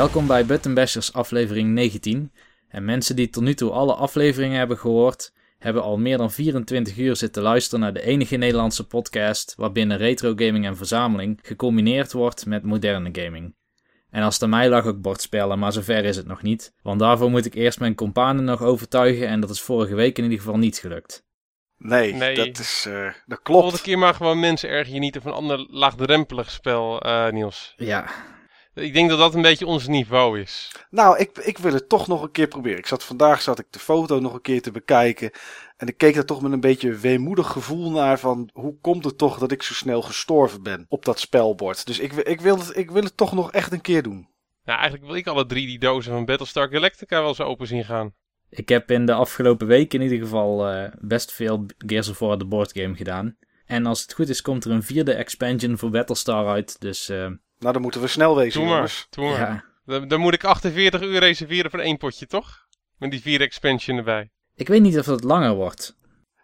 Welkom bij Button Bashers aflevering 19. En mensen die tot nu toe alle afleveringen hebben gehoord, hebben al meer dan 24 uur zitten luisteren naar de enige Nederlandse podcast waarbinnen retro gaming en verzameling gecombineerd wordt met moderne gaming. En als het aan mij lag ook bordspellen, maar zover is het nog niet. Want daarvoor moet ik eerst mijn companen nog overtuigen en dat is vorige week in ieder geval niet gelukt. Nee, Nee. dat, is, eh, dat Volgende klopt. keer maar gewoon mensen erg genieten van een ander laagdrempelig spel, eh, Niels. Ja, Ik denk dat dat een beetje ons niveau is. Nou, ik, ik wil het toch nog een keer proberen. Ik zat vandaag zat ik de foto nog een keer te bekijken. En ik keek er toch met een beetje weemoedig gevoel naar van hoe komt het toch dat ik zo snel gestorven ben op dat spelbord. Dus ik, wil- ik, wil, het, ik wil het toch nog echt een keer doen. Nou, eigenlijk wil ik alle drie die dozen van Battlestar Galactica wel zo open zien gaan. ik heb in de afgelopen week in ieder geval eh, best veel Gears of War de boardgame gedaan. En als het goed is, komt er een vierde expansion voor Battlestar uit. Dus eh, Nou, dan moeten we snel wezen, Doe maar, jongens. doe maar. ja, Dan, dan moet ik 48 uur reserveren voor één potje, toch? Met die vier expansion erbij. ik weet niet of het langer wordt.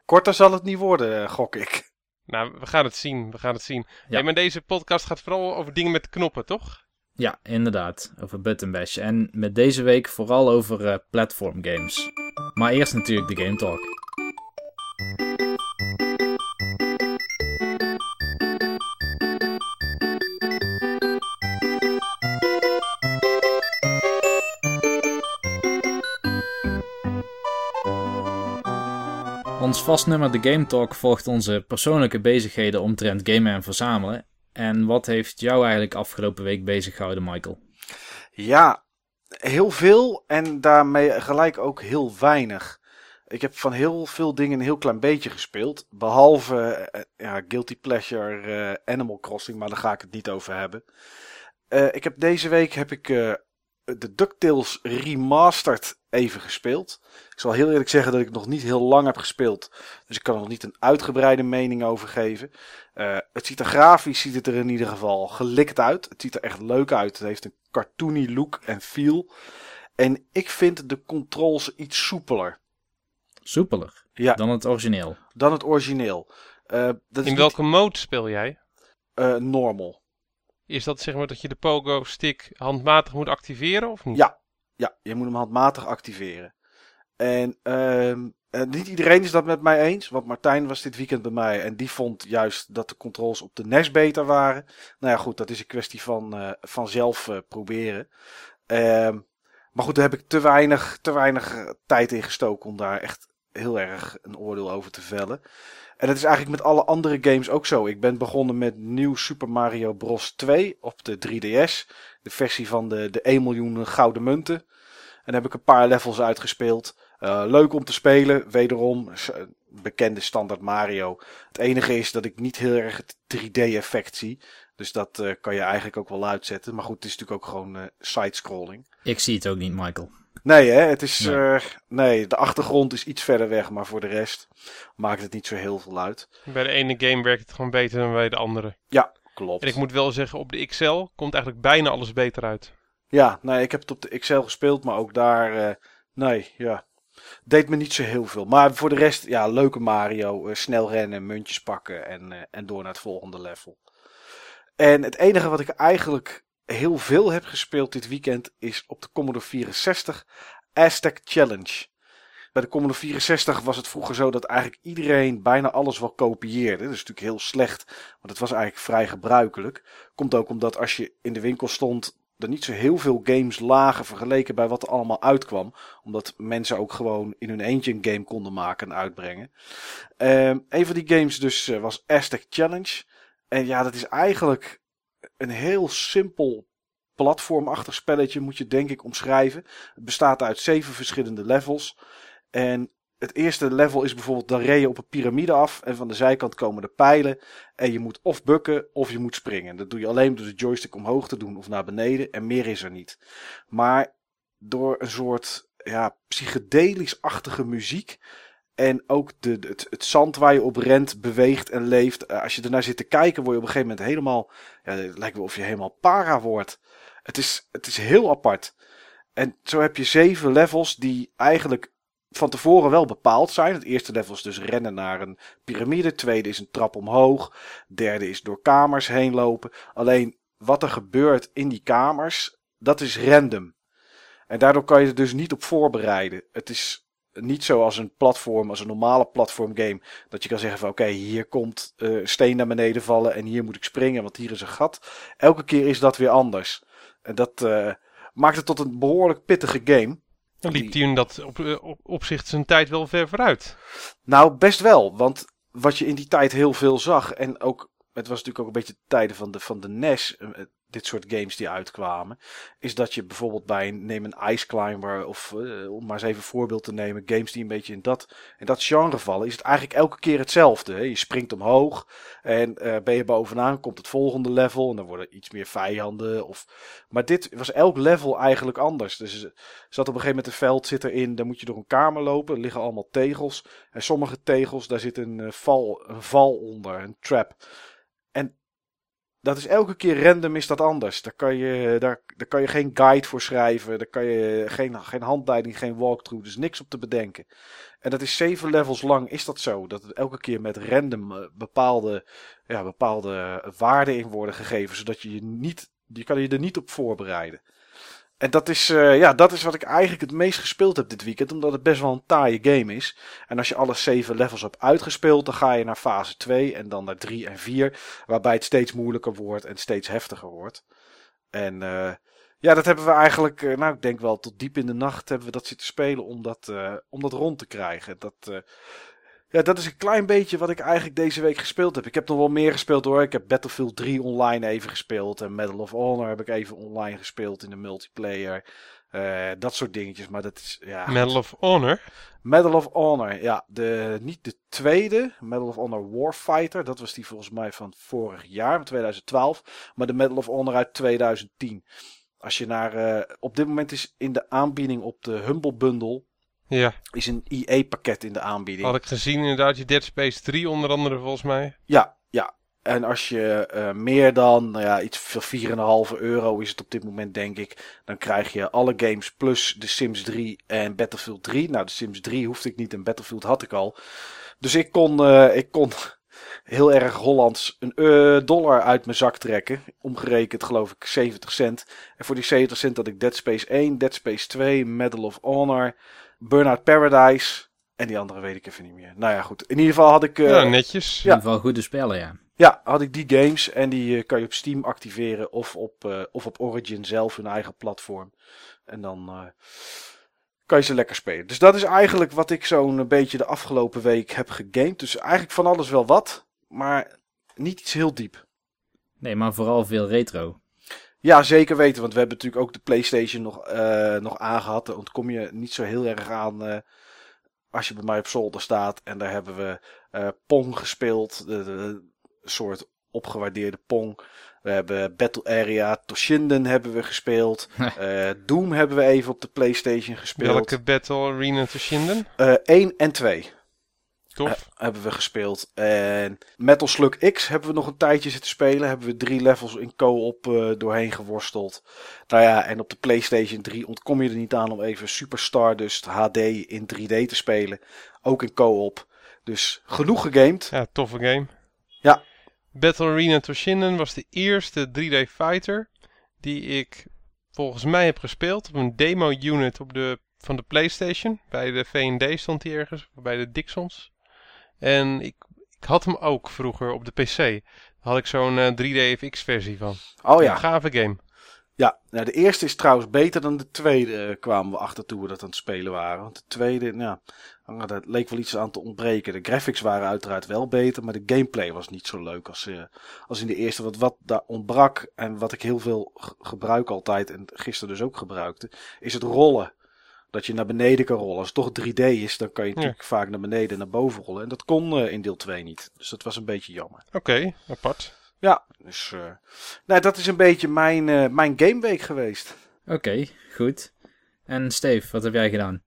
Korter zal het niet worden, eh, gok ik. Nou, we gaan het zien, we gaan het zien. Ja. Hey, maar deze podcast gaat vooral over dingen met knoppen, toch? Ja, inderdaad, over Button Bash. En met deze week vooral over eh, platform games. Maar eerst natuurlijk de Game Talk. Ons vastnummer de Game Talk volgt onze persoonlijke bezigheden omtrent gamen en verzamelen. En wat heeft jou eigenlijk afgelopen week bezig gehouden, Michael? Ja, heel veel en daarmee gelijk ook heel weinig. Ik heb van heel veel dingen een heel klein beetje gespeeld. Behalve eh, ja, Guilty Pleasure eh, Animal Crossing, maar daar ga ik het niet over hebben. Eh, ik heb deze week heb ik de DuckTales Remastered even gespeeld. Ik zal heel eerlijk zeggen dat ik nog niet heel lang heb gespeeld. Dus ik kan er nog niet een uitgebreide mening over geven. Eh, het ziet er grafisch ziet het er in ieder geval gelikt uit. Het ziet er echt leuk uit. Het heeft een cartoony look en feel. En ik vind de controls iets soepeler. Soepeler Ja, dan het origineel. dan het origineel. Eh, dat is In niet, welke mode speel jij? eh, normal. Is dat zeg maar dat je de pogo stick handmatig moet activeren of niet? Ja. Ja, je moet hem handmatig activeren. En ehm, eh, niet iedereen is dat met mij eens. Want Martijn was dit weekend bij mij. En die vond juist dat de controls op de NES beter waren. Nou ja, goed, dat is een kwestie van, eh, van zelf eh, proberen. Ehm, maar goed, daar heb ik te weinig, te weinig tijd in gestoken om daar echt heel erg een oordeel over te vellen. En dat is eigenlijk met alle andere games ook zo. Ik ben begonnen met nieuw Super Mario Bros. 2 op de 3DS. De versie van de, de 1 miljoen gouden munten. En heb ik een paar levels uitgespeeld. Eh, leuk om te spelen, wederom. eh, Bekende standaard Mario. Het enige is dat ik niet heel erg het 3D-effect zie. Dus dat eh, kan je eigenlijk ook wel uitzetten. Maar goed, het is natuurlijk ook gewoon eh side-scrolling. Ik zie het ook niet, Michael. Nee, hè? Het is. Nee. eh, nee, de achtergrond is iets verder weg. Maar voor de rest maakt het niet zo heel veel uit. Bij de ene game werkt het gewoon beter dan bij de andere. Ja, klopt. En ik moet wel zeggen, op de XL komt eigenlijk bijna alles beter uit. Ja, nee, ik heb het op de XL gespeeld, maar ook daar, eh, nee, ja, deed me niet zo heel veel. Maar voor de rest, ja, leuke Mario, eh, snel rennen, muntjes pakken en, en door naar het volgende level. En het enige wat ik eigenlijk heel veel heb gespeeld dit weekend is op de Commodore 64 Aztec Challenge. Bij de Commodore 64 was het vroeger zo dat eigenlijk iedereen bijna alles wel kopieerde. Dat is natuurlijk heel slecht, want het was eigenlijk vrij gebruikelijk. Komt ook omdat als je in de winkel stond, er niet zo heel veel games lagen vergeleken bij wat er allemaal uitkwam. Omdat mensen ook gewoon in hun eentje een game konden maken en uitbrengen. Ehm een van die games dus eh, was Aztec Challenge. En ja, dat is eigenlijk een heel simpel platformachtig spelletje, moet je denk ik omschrijven. Het bestaat uit zeven verschillende levels. En het eerste level is bijvoorbeeld, dan rij je op een piramide af en van de zijkant komen de pijlen. En je moet of bukken of je moet springen. Dat doe je alleen door de joystick omhoog te doen of naar beneden en meer is er niet. Maar door een soort ja, psychedelisch-achtige muziek en ook de, het, het zand waar je op rent, beweegt en leeft. eh, Als je ernaar zit te kijken, word je op een gegeven moment helemaal. Ja, het lijkt wel of je helemaal para wordt. Het is, het is heel apart. En zo heb je zeven levels die eigenlijk van tevoren wel bepaald zijn. Het eerste level is dus rennen naar een piramide. Het tweede is een trap omhoog. Het derde is door kamers heen lopen. Alleen wat er gebeurt in die kamers, dat is random. En daardoor kan je er dus niet op voorbereiden. Het is niet zoals een platform, als een normale platform game. Dat je kan zeggen van oké, hier komt uh, steen naar beneden vallen en hier moet ik springen, want hier is een gat. Elke keer is dat weer anders. En dat uh, maakt het tot een behoorlijk pittige game. Dan liep dat op, eh, op, opzicht zijn tijd wel ver vooruit. Nou, best wel. Want wat je in die tijd heel veel zag. En ook, het was natuurlijk ook een beetje de tijden van de, van de NES dit soort games die uitkwamen, is dat je bijvoorbeeld bij neem een Ice Climber of uh, om maar eens even een voorbeeld te nemen, games die een beetje in dat, in dat genre vallen, is het eigenlijk elke keer hetzelfde. Hè? Je springt omhoog en uh, ben je bovenaan, komt het volgende level en dan worden iets meer vijanden. Of... Maar dit was elk level eigenlijk anders. Dus er zat op een gegeven moment een veld zit erin, dan moet je door een kamer lopen, er liggen allemaal tegels en sommige tegels, daar zit een, uh, val, een val onder, een trap. Dat is elke keer random is dat anders. Daar kan je, daar, daar kan je geen guide voor schrijven. Daar kan je geen, geen handleiding, geen walkthrough. Dus niks op te bedenken. En dat is zeven levels lang is dat zo. Dat het elke keer met random eh, bepaalde, ja, bepaalde waarden in worden gegeven. Zodat je je niet, je kan je er niet op voorbereiden. En dat is, uh, ja, dat is wat ik eigenlijk het meest gespeeld heb dit weekend. Omdat het best wel een taaie game is. En als je alle zeven levels hebt uitgespeeld, dan ga je naar fase 2 en dan naar 3 en 4. Waarbij het steeds moeilijker wordt en steeds heftiger wordt. En uh, ja, dat hebben we eigenlijk, uh, nou ik denk wel tot diep in de nacht hebben we dat zitten spelen om dat, om dat rond te krijgen. Dat, ja, dat is een klein beetje wat ik eigenlijk deze week gespeeld heb. Ik heb nog wel meer gespeeld hoor. Ik heb Battlefield 3 online even gespeeld. En Medal of Honor heb ik even online gespeeld in de multiplayer. Uh, dat soort dingetjes. Maar dat is. Ja, Medal of Honor? Medal of Honor, ja. De, niet de tweede. Medal of Honor Warfighter. Dat was die volgens mij van vorig jaar, van 2012. Maar de Medal of Honor uit 2010. Als je naar. Uh, op dit moment is in de aanbieding op de Humble Bundle ja. Is een IE-pakket in de aanbieding. Had ik gezien inderdaad, je Dead Space 3 onder andere volgens mij. Ja, ja. En als je uh, meer dan, nou ja, iets voor 4,5 euro is het op dit moment denk ik. Dan krijg je alle games plus de Sims 3 en Battlefield 3. Nou, de Sims 3 hoefde ik niet en Battlefield had ik al. Dus ik kon, uh, ik kon heel erg Hollands een uh, dollar uit mijn zak trekken. Omgerekend geloof ik 70 cent. En voor die 70 cent had ik Dead Space 1, Dead Space 2, Medal of Honor... Burnout Paradise. En die andere weet ik even niet meer. Nou ja, goed. In ieder geval had ik... Uh, ja, netjes. In ieder geval goede spellen, ja. Ja, had ik die games. En die uh, kan je op Steam activeren. Of op, uh, of op Origin zelf, hun eigen platform. En dan kan je ze lekker spelen. Dus dat is eigenlijk wat ik zo'n beetje de afgelopen week heb gegamed. Dus eigenlijk van alles wel wat. Maar niet iets heel diep. Nee, maar vooral veel retro. Ja, zeker weten. Want we hebben natuurlijk ook de PlayStation nog, uh, nog aangehad. Daar ontkom je niet zo heel erg aan uh, als je bij mij op zolder staat. En daar hebben we uh, Pong gespeeld. De, de, soort opgewaardeerde Pong. We hebben Battle Area Toshinden hebben we gespeeld. Doom hebben we even op de PlayStation gespeeld. Welke Battle Arena Toshinden? 1 en 2. Tof. hebben we gespeeld. En Metal Slug X hebben we nog een tijdje zitten spelen. Hebben we drie levels in co-op uh, doorheen geworsteld. Nou ja, en op de PlayStation 3 ontkom je er niet aan om even Super Stardust HD in 3D te spelen. Ook in co-op. Dus genoeg gegamed. Ja, toffe game. Ja. Battle Arena Toshinden was de eerste 3D fighter die ik volgens mij heb gespeeld op een demo unit op de, van de PlayStation. Bij de V&D stond hij ergens, bij de Dixons. En ik, ik had hem ook vroeger op de PC. Daar had ik zo'n uh, 3D FX versie van. Oh ja. Een gave game. Ja, nou, de eerste is trouwens beter dan de tweede, uh, kwamen we achter toen we dat aan het spelen waren. Want de tweede, nou, daar leek wel iets aan te ontbreken. De graphics waren uiteraard wel beter, maar de gameplay was niet zo leuk als, uh, als in de eerste. Wat, wat daar ontbrak en wat ik heel veel gebruik altijd en gisteren dus ook gebruikte, is het rollen dat je naar beneden kan rollen. Als het toch 3D is, dan kan je natuurlijk ja. vaak naar beneden en naar boven rollen. En dat kon uh, in deel 2 niet. Dus dat was een beetje jammer. Oké, okay, apart. Ja, dus uh, nou, dat is een beetje mijn, uh, mijn gameweek geweest. Oké, okay, goed. En Steve, wat heb jij gedaan?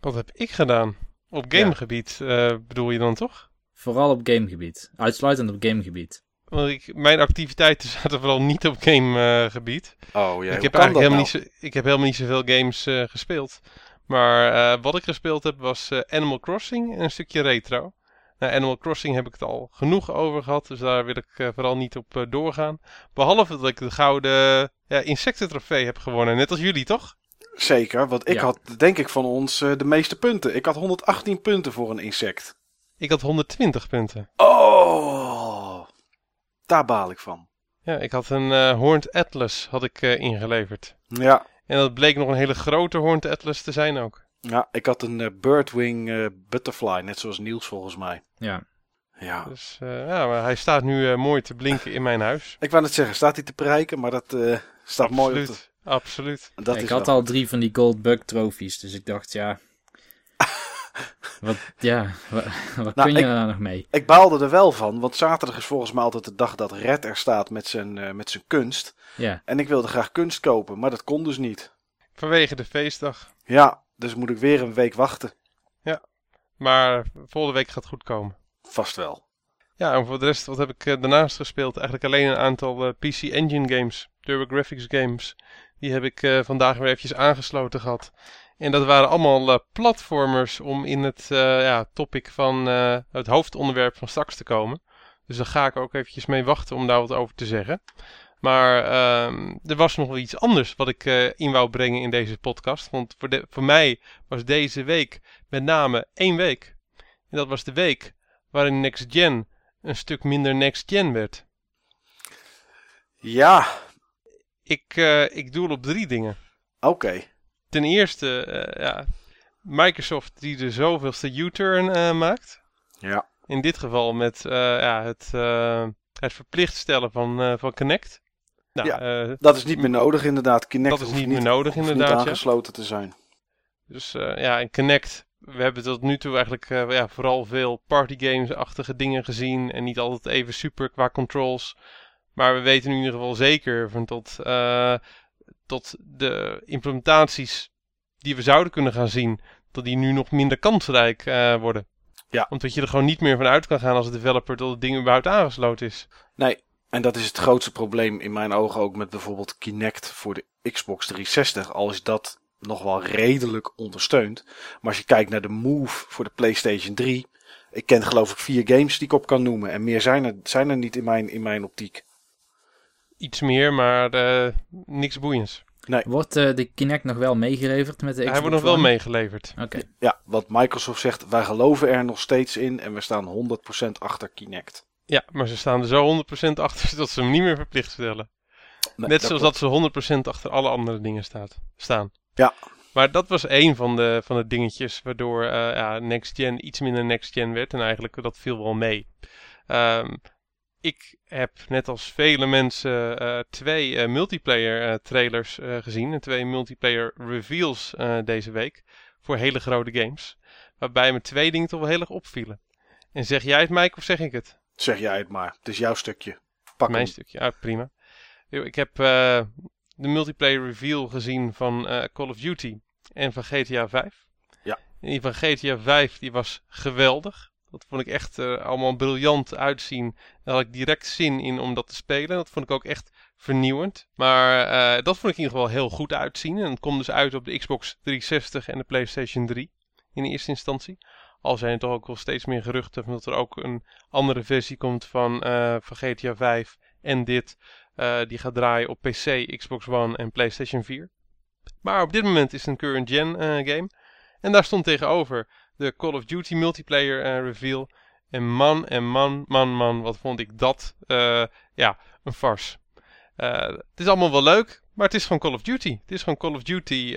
Wat heb ik gedaan? Op gamegebied ja. bedoel je dan toch? Vooral op gamegebied. Uitsluitend op gamegebied. Want ik, mijn activiteiten zaten vooral niet op gamegebied. oh ja, ik heb eigenlijk helemaal, nou? niet zo, ik heb helemaal niet zoveel games uh, gespeeld. Maar uh, wat ik gespeeld heb was uh, Animal Crossing en een stukje retro. Nou, Animal Crossing heb ik het al genoeg over gehad, dus daar wil ik eh, vooral niet op eh, doorgaan. Behalve dat ik de gouden ja, insectentrofee heb gewonnen, net als jullie, toch? Zeker, want ik Ja. had denk ik van ons eh, de meeste punten. Ik had 118 punten voor een insect. Ik had 120 punten. Oh, daar baal ik van. Ja, ik had een eh Horned Atlas had ik, eh, ingeleverd. Ja, En dat bleek nog een hele grote Horned Atlas te zijn ook. ja ik had een eh, Birdwing eh, Butterfly, net zoals Niels volgens mij. Ja. Ja. Dus eh, ja, maar hij staat nu eh, mooi te blinken in mijn huis. Ik wou net zeggen, staat hij te prijken, maar dat eh, staat mooi op Absoluut, ik had wel- al drie van die Gold Bug trofies, dus ik dacht, ja. Wat, ja, wat, wat Nou, kun je ik- daar nog mee? Ik baalde er wel van, want zaterdag is volgens mij altijd de dag dat Red er staat met zijn, eh, met zijn kunst. Ja, En ik wilde graag kunst kopen, maar dat kon dus niet. Vanwege de feestdag. Ja, dus moet ik weer een week wachten. Maar volgende week gaat het goed komen. Vast wel. Ja, en voor de rest, wat heb ik eh, daarnaast gespeeld? Eigenlijk alleen een aantal eh, PC Engine games, TurboGrafx games. Die heb ik eh, vandaag weer eventjes aangesloten gehad. En dat waren allemaal eh, platformers om in het eh, ja, topic van eh, het hoofdonderwerp van straks te komen. Dus daar ga ik ook eventjes mee wachten om daar wat over te zeggen. Maar ehm, er was nog wel iets anders wat ik eh, in wou brengen in deze podcast. Want voor, de, voor mij was deze week met name één week. En dat was de week waarin Next Gen een stuk minder Next Gen werd. Ja, Ik, eh, ik doel op drie dingen. oké. Ten eerste, eh, ja, Microsoft die de zoveelste U-turn eh, maakt. Ja. In dit geval met eh, ja, het, het verplicht stellen van, van Connect. Nou, Ja. Dat is niet meer nodig inderdaad. Kinect Dat is niet meer nodig, inderdaad, niet ja. aangesloten te zijn. Dus ja, en Connect, we hebben tot nu toe eigenlijk ja, vooral veel partygames-achtige dingen gezien. En niet altijd even super qua controls. Maar we weten nu in ieder geval zeker van tot, tot de implementaties die we zouden kunnen gaan zien, dat die nu nog minder kansrijk eh, worden. Ja. Omdat je er gewoon niet meer van uit kan gaan als developer dat het ding überhaupt aangesloten is. Nee, en dat is het grootste probleem in mijn ogen ook met bijvoorbeeld Kinect voor de Xbox 360. Al is dat nog wel redelijk ondersteund. Maar als je kijkt naar de Move voor de PlayStation 3. Ik ken geloof ik vier games die ik op kan noemen. En meer zijn er, zijn er niet in mijn, in mijn optiek. Iets meer, maar eh, niks boeiends. wordt eh, de Kinect nog wel meegeleverd met de Xbox Hij wordt nog wel meegeleverd. Oké, Ja, wat Microsoft zegt, wij geloven er nog steeds in. En we staan 100% achter Kinect. Ja, maar ze staan er zo 100% achter dat ze hem niet meer verplicht stellen. Nee, Net zoals klopt. dat ze 100% achter alle andere dingen staat, staan. Ja. Maar dat was één van de, van de dingetjes waardoor eh, ja, Next Gen iets minder Next Gen werd. En eigenlijk dat viel wel mee. Ehm, ik heb net als vele mensen eh, twee eh, multiplayer eh, trailers gezien. En twee multiplayer reveals deze week. Voor hele grote games. Waarbij me twee dingen toch wel heel erg opvielen. En zeg jij het Mike of zeg ik het? Zeg jij het maar. Het is jouw stukje. Pak Mijn hem. stukje, ah, prima. Yo, Ik heb de multiplayer reveal gezien van Call of Duty en van GTA 5. Ja. En die van GTA 5 die was geweldig. Dat vond ik echt eh, allemaal briljant uitzien. Daar had ik direct zin in om dat te spelen. Dat vond ik ook echt vernieuwend. Maar eh, dat vond ik in ieder geval heel goed uitzien. En het komt dus uit op de Xbox 360 en de PlayStation 3 in eerste instantie. Al zijn er toch ook wel steeds meer geruchten dat er ook een andere versie komt van, eh, van GTA 5 en dit. die gaat draaien op PC, Xbox One en PlayStation 4. Maar op dit moment is het een current gen game. En daar stond tegenover de Call of Duty multiplayer eh, reveal. En man en man, man, man, wat vond ik dat eh, ja, een farce. Eh, het is allemaal wel leuk, maar het is gewoon Call of Duty. Het is gewoon Call of Duty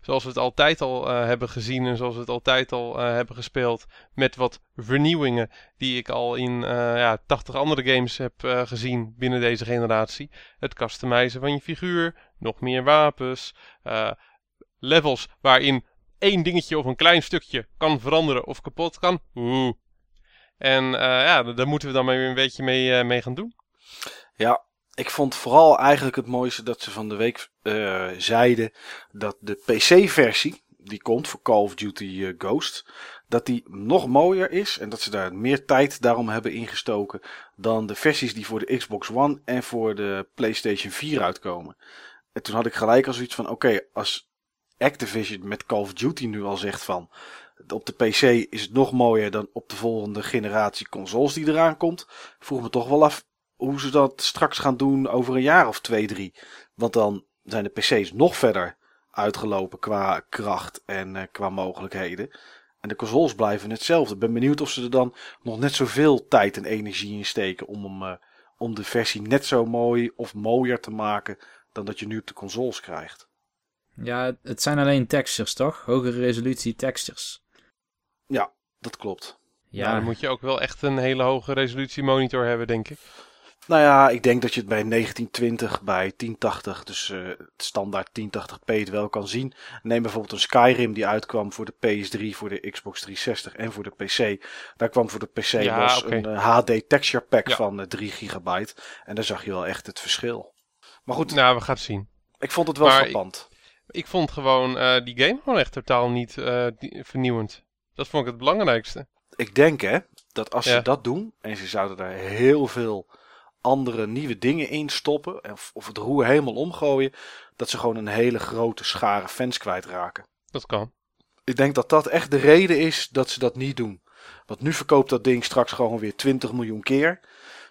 zoals we het altijd al hebben gezien en zoals we het altijd al hebben gespeeld. Met wat vernieuwingen die ik al in ja, 80 andere games heb gezien binnen deze generatie. Het customizen van je figuur, nog meer wapens, levels waarin één dingetje of een klein stukje kan veranderen of kapot kan. Oeh. En eh, ja, daar moeten we dan maar weer een beetje mee, eh, mee gaan doen. Ja, ik vond vooral eigenlijk het mooiste dat ze van de week eh, zeiden dat de PC-versie, die komt voor Call of Duty Ghost, dat die nog mooier is en dat ze daar meer tijd daarom hebben ingestoken dan de versies die voor de Xbox One en voor de PlayStation 4 uitkomen. En toen had ik gelijk al zoiets van, oké, als Activision met Call of Duty nu al zegt van, Op de PC is het nog mooier dan op de volgende generatie consoles die eraan komt. Vroeg me toch wel af hoe ze dat straks gaan doen over een jaar of twee, drie. Want dan zijn de PC's nog verder uitgelopen qua kracht en uh, qua mogelijkheden. En de consoles blijven hetzelfde. Ik ben benieuwd of ze er dan nog net zoveel tijd en energie in steken om, uh, om de versie net zo mooi of mooier te maken dan dat je nu op de consoles krijgt. Ja, het zijn alleen textures, toch? Hogere resolutie textures. Ja, dat klopt. Ja, nou, dan moet je ook wel echt een hele hoge resolutie monitor hebben, denk ik. Nou ja, ik denk dat je het bij 1920 bij 1080, dus uh, standaard 1080p het wel kan zien. Neem bijvoorbeeld een Skyrim die uitkwam voor de PS3, voor de Xbox 360 en voor de PC. Daar kwam voor de PC ja, was een HD eh, texture pack van uh, eh, 3 gigabyte. En daar zag je wel echt het verschil. Maar goed. Nou, we gaan het zien. Ik vond het wel verpand. Ik, ik, vond gewoon die game gewoon echt totaal niet vernieuwend. Dat vond ik het belangrijkste. Ik denk hè, dat als ze dat doen en ze zouden daar heel veel andere nieuwe dingen instoppen. Of, of het roer helemaal omgooien. Dat ze gewoon een hele grote schare fans kwijtraken. Dat kan. Ik denk dat dat echt de reden is dat ze dat niet doen. Want nu verkoopt dat ding straks gewoon weer 20 miljoen keer.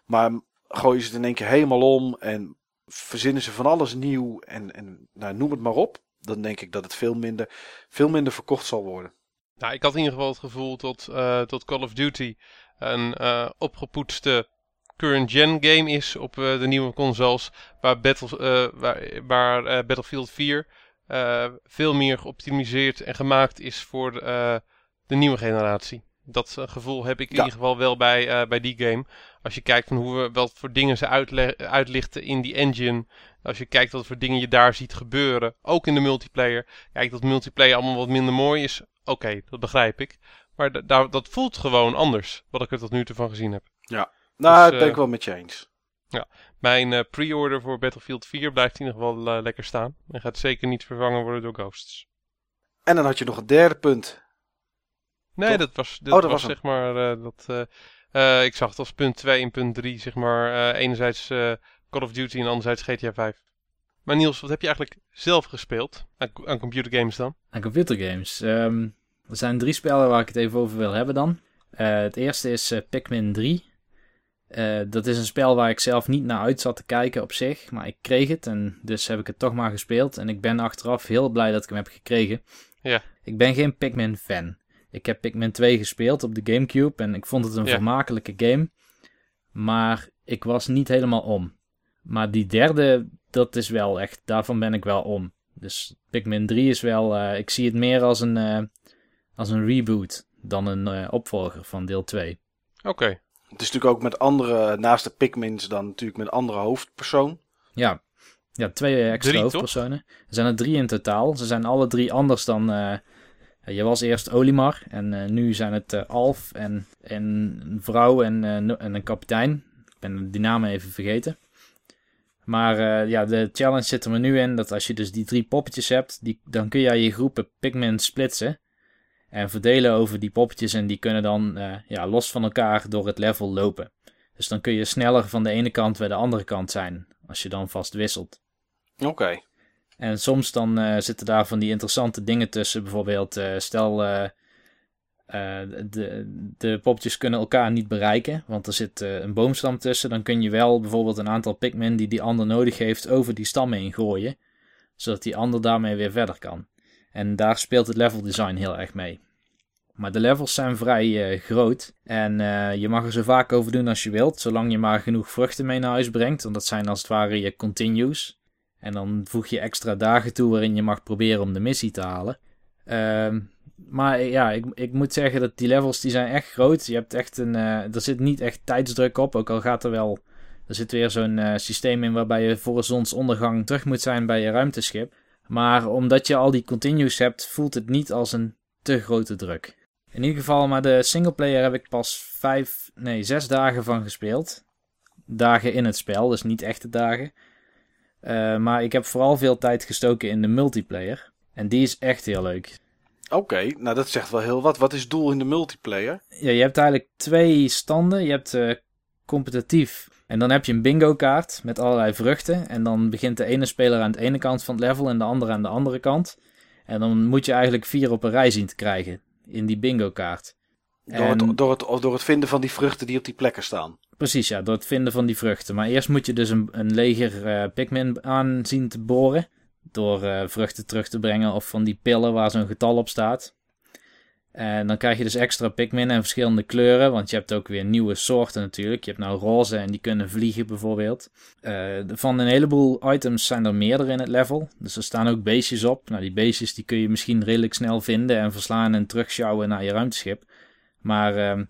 Maar gooien ze het in één keer helemaal om. En verzinnen ze van alles nieuw. En, en nou, noem het maar op. Dan denk ik dat het veel minder, veel minder verkocht zal worden. Nou, ik had in ieder geval het gevoel tot, uh, Call of Duty een uh, opgepoetste current gen game is op uh, de nieuwe consoles. Waar, waar, waar Battlefield 4 veel meer geoptimiseerd en gemaakt is voor de nieuwe generatie. Dat gevoel heb ik in ieder geval wel bij, bij die game. Als je kijkt van hoe we, wat voor dingen ze uitlichten in die engine. Als je kijkt wat voor dingen je daar ziet gebeuren. Ook in de multiplayer. Kijk, dat multiplayer allemaal wat minder mooi is. Oké, dat begrijp ik. Maar dat voelt gewoon anders. Wat ik er tot nu toe van gezien heb. Ja, nou, dus, ik ben ik wel met je eens. Ja, mijn uh, pre-order voor Battlefield 4 blijft in ieder geval uh, lekker staan. En gaat zeker niet vervangen worden door Ghosts. En dan had je nog een derde punt. Nee, dat was, dat, oh, dat was, was zeg maar. Uh, dat, ik zag het als punt 2 en punt 3. Zeg maar enerzijds Call of Duty en anderzijds GTA 5. Maar Niels, wat heb je eigenlijk zelf gespeeld aan, aan computergames dan? Aan computergames? Um, er zijn drie spellen waar ik het even over wil hebben dan. het eerste is Pikmin 3. Uh, dat is een spel waar ik zelf niet naar uit zat te kijken op zich. Maar ik kreeg het en dus heb ik het toch maar gespeeld. En ik ben achteraf heel blij dat ik hem heb gekregen. Ja. Ik ben geen Pikmin fan. Ik heb Pikmin 2 gespeeld op de Gamecube en ik vond het een vermakelijke game. Maar ik was niet helemaal om. Maar die derde, dat is wel echt, daarvan ben ik wel om. Dus Pikmin 3 is wel, uh, ik zie het meer als een, uh, als een reboot dan een opvolger van deel 2. Oké. Het is natuurlijk ook met andere, naast de Pikmins dan natuurlijk met andere hoofdpersoon. Ja, ja twee extra hoofdpersonen. Er zijn er drie in totaal. Ze zijn alle drie anders dan... Je was eerst Olimar en uh, nu zijn het uh, Alf en, en een vrouw en, en een kapitein. Ik ben die namen even vergeten. Maar ja, de challenge zit er nu in dat als je dus die drie poppetjes hebt, die, dan kun je je groepen Pikmin splitsen. En verdelen over die poppetjes en die kunnen dan ja, los van elkaar door het level lopen. Dus dan kun je sneller van de ene kant bij de andere kant zijn. Als je dan vast wisselt. Oké. En soms dan uh, zitten daar van die interessante dingen tussen. Bijvoorbeeld, uh, stel de, de poppetjes kunnen elkaar niet bereiken. Want er zit een boomstam tussen. Dan kun je wel bijvoorbeeld een aantal Pikmin die die ander nodig heeft over die stam heen gooien. Zodat die ander daarmee weer verder kan. En daar speelt het level design heel erg mee. Maar de levels zijn vrij uh, groot. En uh, je mag er zo vaak over doen als je wilt. Zolang je maar genoeg vruchten mee naar huis brengt. Want dat zijn als het ware je continues. En dan voeg je extra dagen toe waarin je mag proberen om de missie te halen. Uh, maar ja, ik, ik moet zeggen dat die levels die zijn echt groot. Je hebt echt een, uh, er zit niet echt tijdsdruk op. Ook al gaat er wel... Er zit weer zo'n systeem in waarbij je voor zonsondergang terug moet zijn bij je ruimteschip. Maar omdat je al die continues hebt, voelt het niet als een te grote druk. In ieder geval, maar de singleplayer heb ik pas vijf, nee, zes dagen van gespeeld. Dagen in het spel, dus niet echte dagen. Uh, maar ik heb vooral veel tijd gestoken in de multiplayer. En die is echt heel leuk. Oké, nou dat zegt wel heel wat. Wat is het doel in de multiplayer? Ja, je hebt eigenlijk twee standen. Je hebt uh, competitief. En dan heb je een bingo kaart met allerlei vruchten. En dan begint de ene speler aan de ene kant van het level en de andere aan de andere kant. En dan moet je eigenlijk vier op een rij zien te krijgen. in die bingo kaart. Door, het, door, het, door het vinden van die vruchten die op die plekken staan. Precies, ja, door het vinden van die vruchten. Maar eerst moet je dus een, een leger uh, Pikmin aan zien te boren. Door uh, vruchten terug te brengen of van die pillen waar zo'n getal op staat. En dan krijg je dus extra Pikmin en verschillende kleuren. Want je hebt ook weer nieuwe soorten natuurlijk. Je hebt nou roze en die kunnen vliegen bijvoorbeeld. Uh, van een heleboel items zijn er meerdere in het level. Dus er staan ook beestjes op. Nou, die beestjes die kun je misschien redelijk snel vinden en verslaan en terugsjouwen naar je ruimteschip. Maar uh,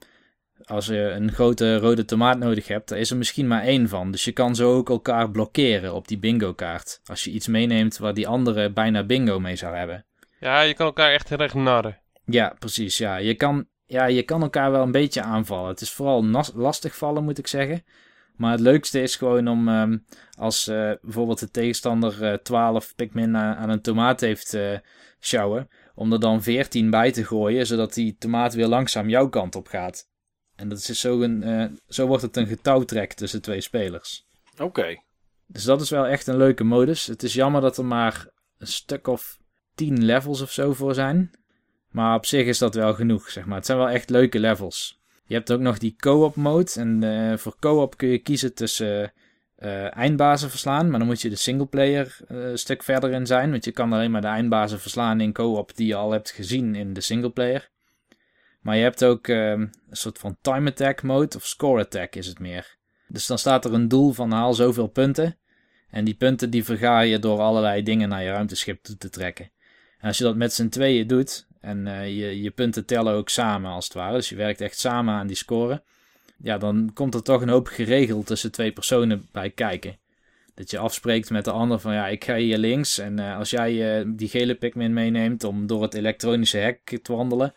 als je een grote rode tomaat nodig hebt, daar is er misschien maar één van. Dus je kan zo ook elkaar blokkeren op die bingo kaart. Als je iets meeneemt waar die andere bijna bingo mee zou hebben. Ja, je kan elkaar echt recht narren. Ja, precies. Ja. Je, kan, ja, je kan elkaar wel een beetje aanvallen. Het is vooral lastig vallen, moet ik zeggen. Maar het leukste is gewoon om um, als uh, bijvoorbeeld de tegenstander uh, 12 Pikmin aan een tomaat heeft uh, sjouwen, om er dan 14 bij te gooien, zodat die tomaat weer langzaam jouw kant op gaat. En dat is zo, een, uh, zo wordt het een getouwtrek tussen twee spelers. Oké. Okay. Dus dat is wel echt een leuke modus. Het is jammer dat er maar een stuk of 10 levels of zo voor zijn. Maar op zich is dat wel genoeg, zeg maar. Het zijn wel echt leuke levels. Je hebt ook nog die co-op mode. En uh, voor co-op kun je kiezen tussen uh, eindbazen verslaan. Maar dan moet je de singleplayer uh, een stuk verder in zijn. Want je kan alleen maar de eindbazen verslaan in co-op die je al hebt gezien in de singleplayer. Maar je hebt ook uh, een soort van time attack mode of score attack is het meer. Dus dan staat er een doel van haal zoveel punten. En die punten die verga je door allerlei dingen naar je ruimteschip toe te trekken. En als je dat met z'n tweeën doet, en uh, je, je punten tellen ook samen als het ware, dus je werkt echt samen aan die score. Ja, dan komt er toch een hoop geregeld tussen twee personen bij kijken. Dat je afspreekt met de ander van ja, ik ga hier links. En uh, als jij uh, die gele Pikmin meeneemt om door het elektronische hek te wandelen,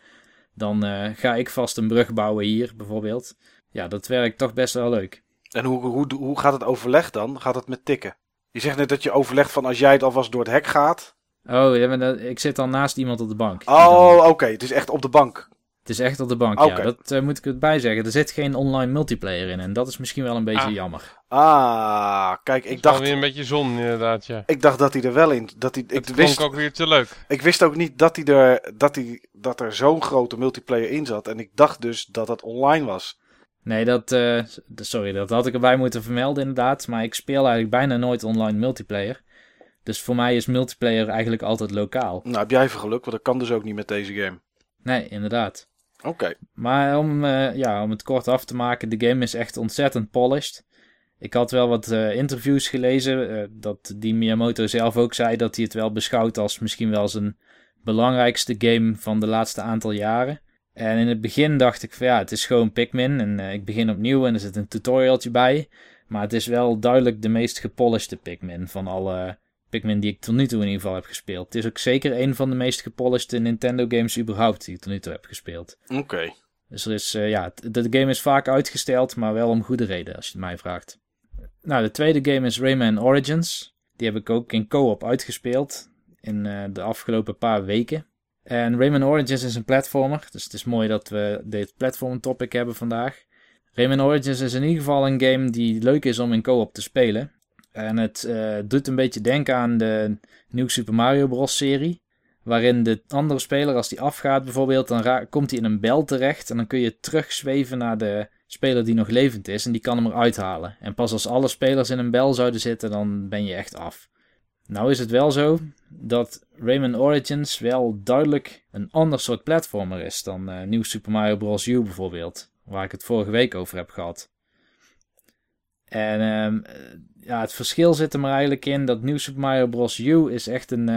dan uh, ga ik vast een brug bouwen hier bijvoorbeeld. Ja, dat werkt toch best wel leuk. En hoe, hoe, hoe gaat het overleg dan? Gaat het met tikken? Je zegt net dat je overlegt van als jij het alvast door het hek gaat. Oh, ja, maar ik zit dan naast iemand op de bank. Oh, oké. Okay. Het is echt op de bank. Het is echt op de bank, okay. ja. Dat uh, moet ik erbij zeggen. Er zit geen online multiplayer in en dat is misschien wel een beetje ah. jammer. Ah, kijk, ik dacht... weer een beetje zon inderdaad, ja. Ik dacht dat hij er wel in... Dat hij, ik wist ook weer te leuk. Ik wist ook niet dat, hij er, dat, hij, dat er zo'n grote multiplayer in zat. En ik dacht dus dat het online was. Nee, dat... Uh, sorry, dat had ik erbij moeten vermelden inderdaad. Maar ik speel eigenlijk bijna nooit online multiplayer. Dus voor mij is multiplayer eigenlijk altijd lokaal. Nou, heb jij even geluk, want dat kan dus ook niet met deze game. Nee, inderdaad. Oké. Maar om, uh, ja, om het kort af te maken, de game is echt ontzettend polished. Ik had wel wat uh, interviews gelezen, uh, dat die Miyamoto zelf ook zei dat hij het wel beschouwt als misschien wel zijn belangrijkste game van de laatste aantal jaren. En in het begin dacht ik van ja, het is gewoon Pikmin en ik begin opnieuw en er zit een tutorialtje bij. Maar het is wel duidelijk de meest gepolished Pikmin van alle Pikmin die ik tot nu toe in ieder geval heb gespeeld. Het is ook zeker een van de meest gepolished Nintendo games überhaupt die ik tot nu toe heb gespeeld. Oké. Okay. Dus er is, uh, ja, de game is vaak uitgesteld, maar wel om goede reden als je het mij vraagt. Nou, de tweede game is Rayman Origins. Die heb ik ook in co-op uitgespeeld in uh, de afgelopen paar weken. En Rayman Origins is een platformer, dus het is mooi dat we dit platform topic hebben vandaag. Rayman Origins is in ieder geval een game die leuk is om in co-op te spelen. En het uh, doet een beetje denken aan de nieuwe Super Mario Bros. serie. Waarin de andere speler, als die afgaat bijvoorbeeld, dan komt hij in een bel terecht. En dan kun je terugzweven naar de speler die nog levend is. En die kan hem eruit halen. En pas als alle spelers in een bel zouden zitten, dan ben je echt af. Nou is het wel zo dat Rayman Origins wel duidelijk een ander soort platformer is dan uh, nieuw Super Mario Bros. U bijvoorbeeld. Waar ik het vorige week over heb gehad. En um, ja, het verschil zit er maar eigenlijk in dat New Super Mario Bros. U is echt een...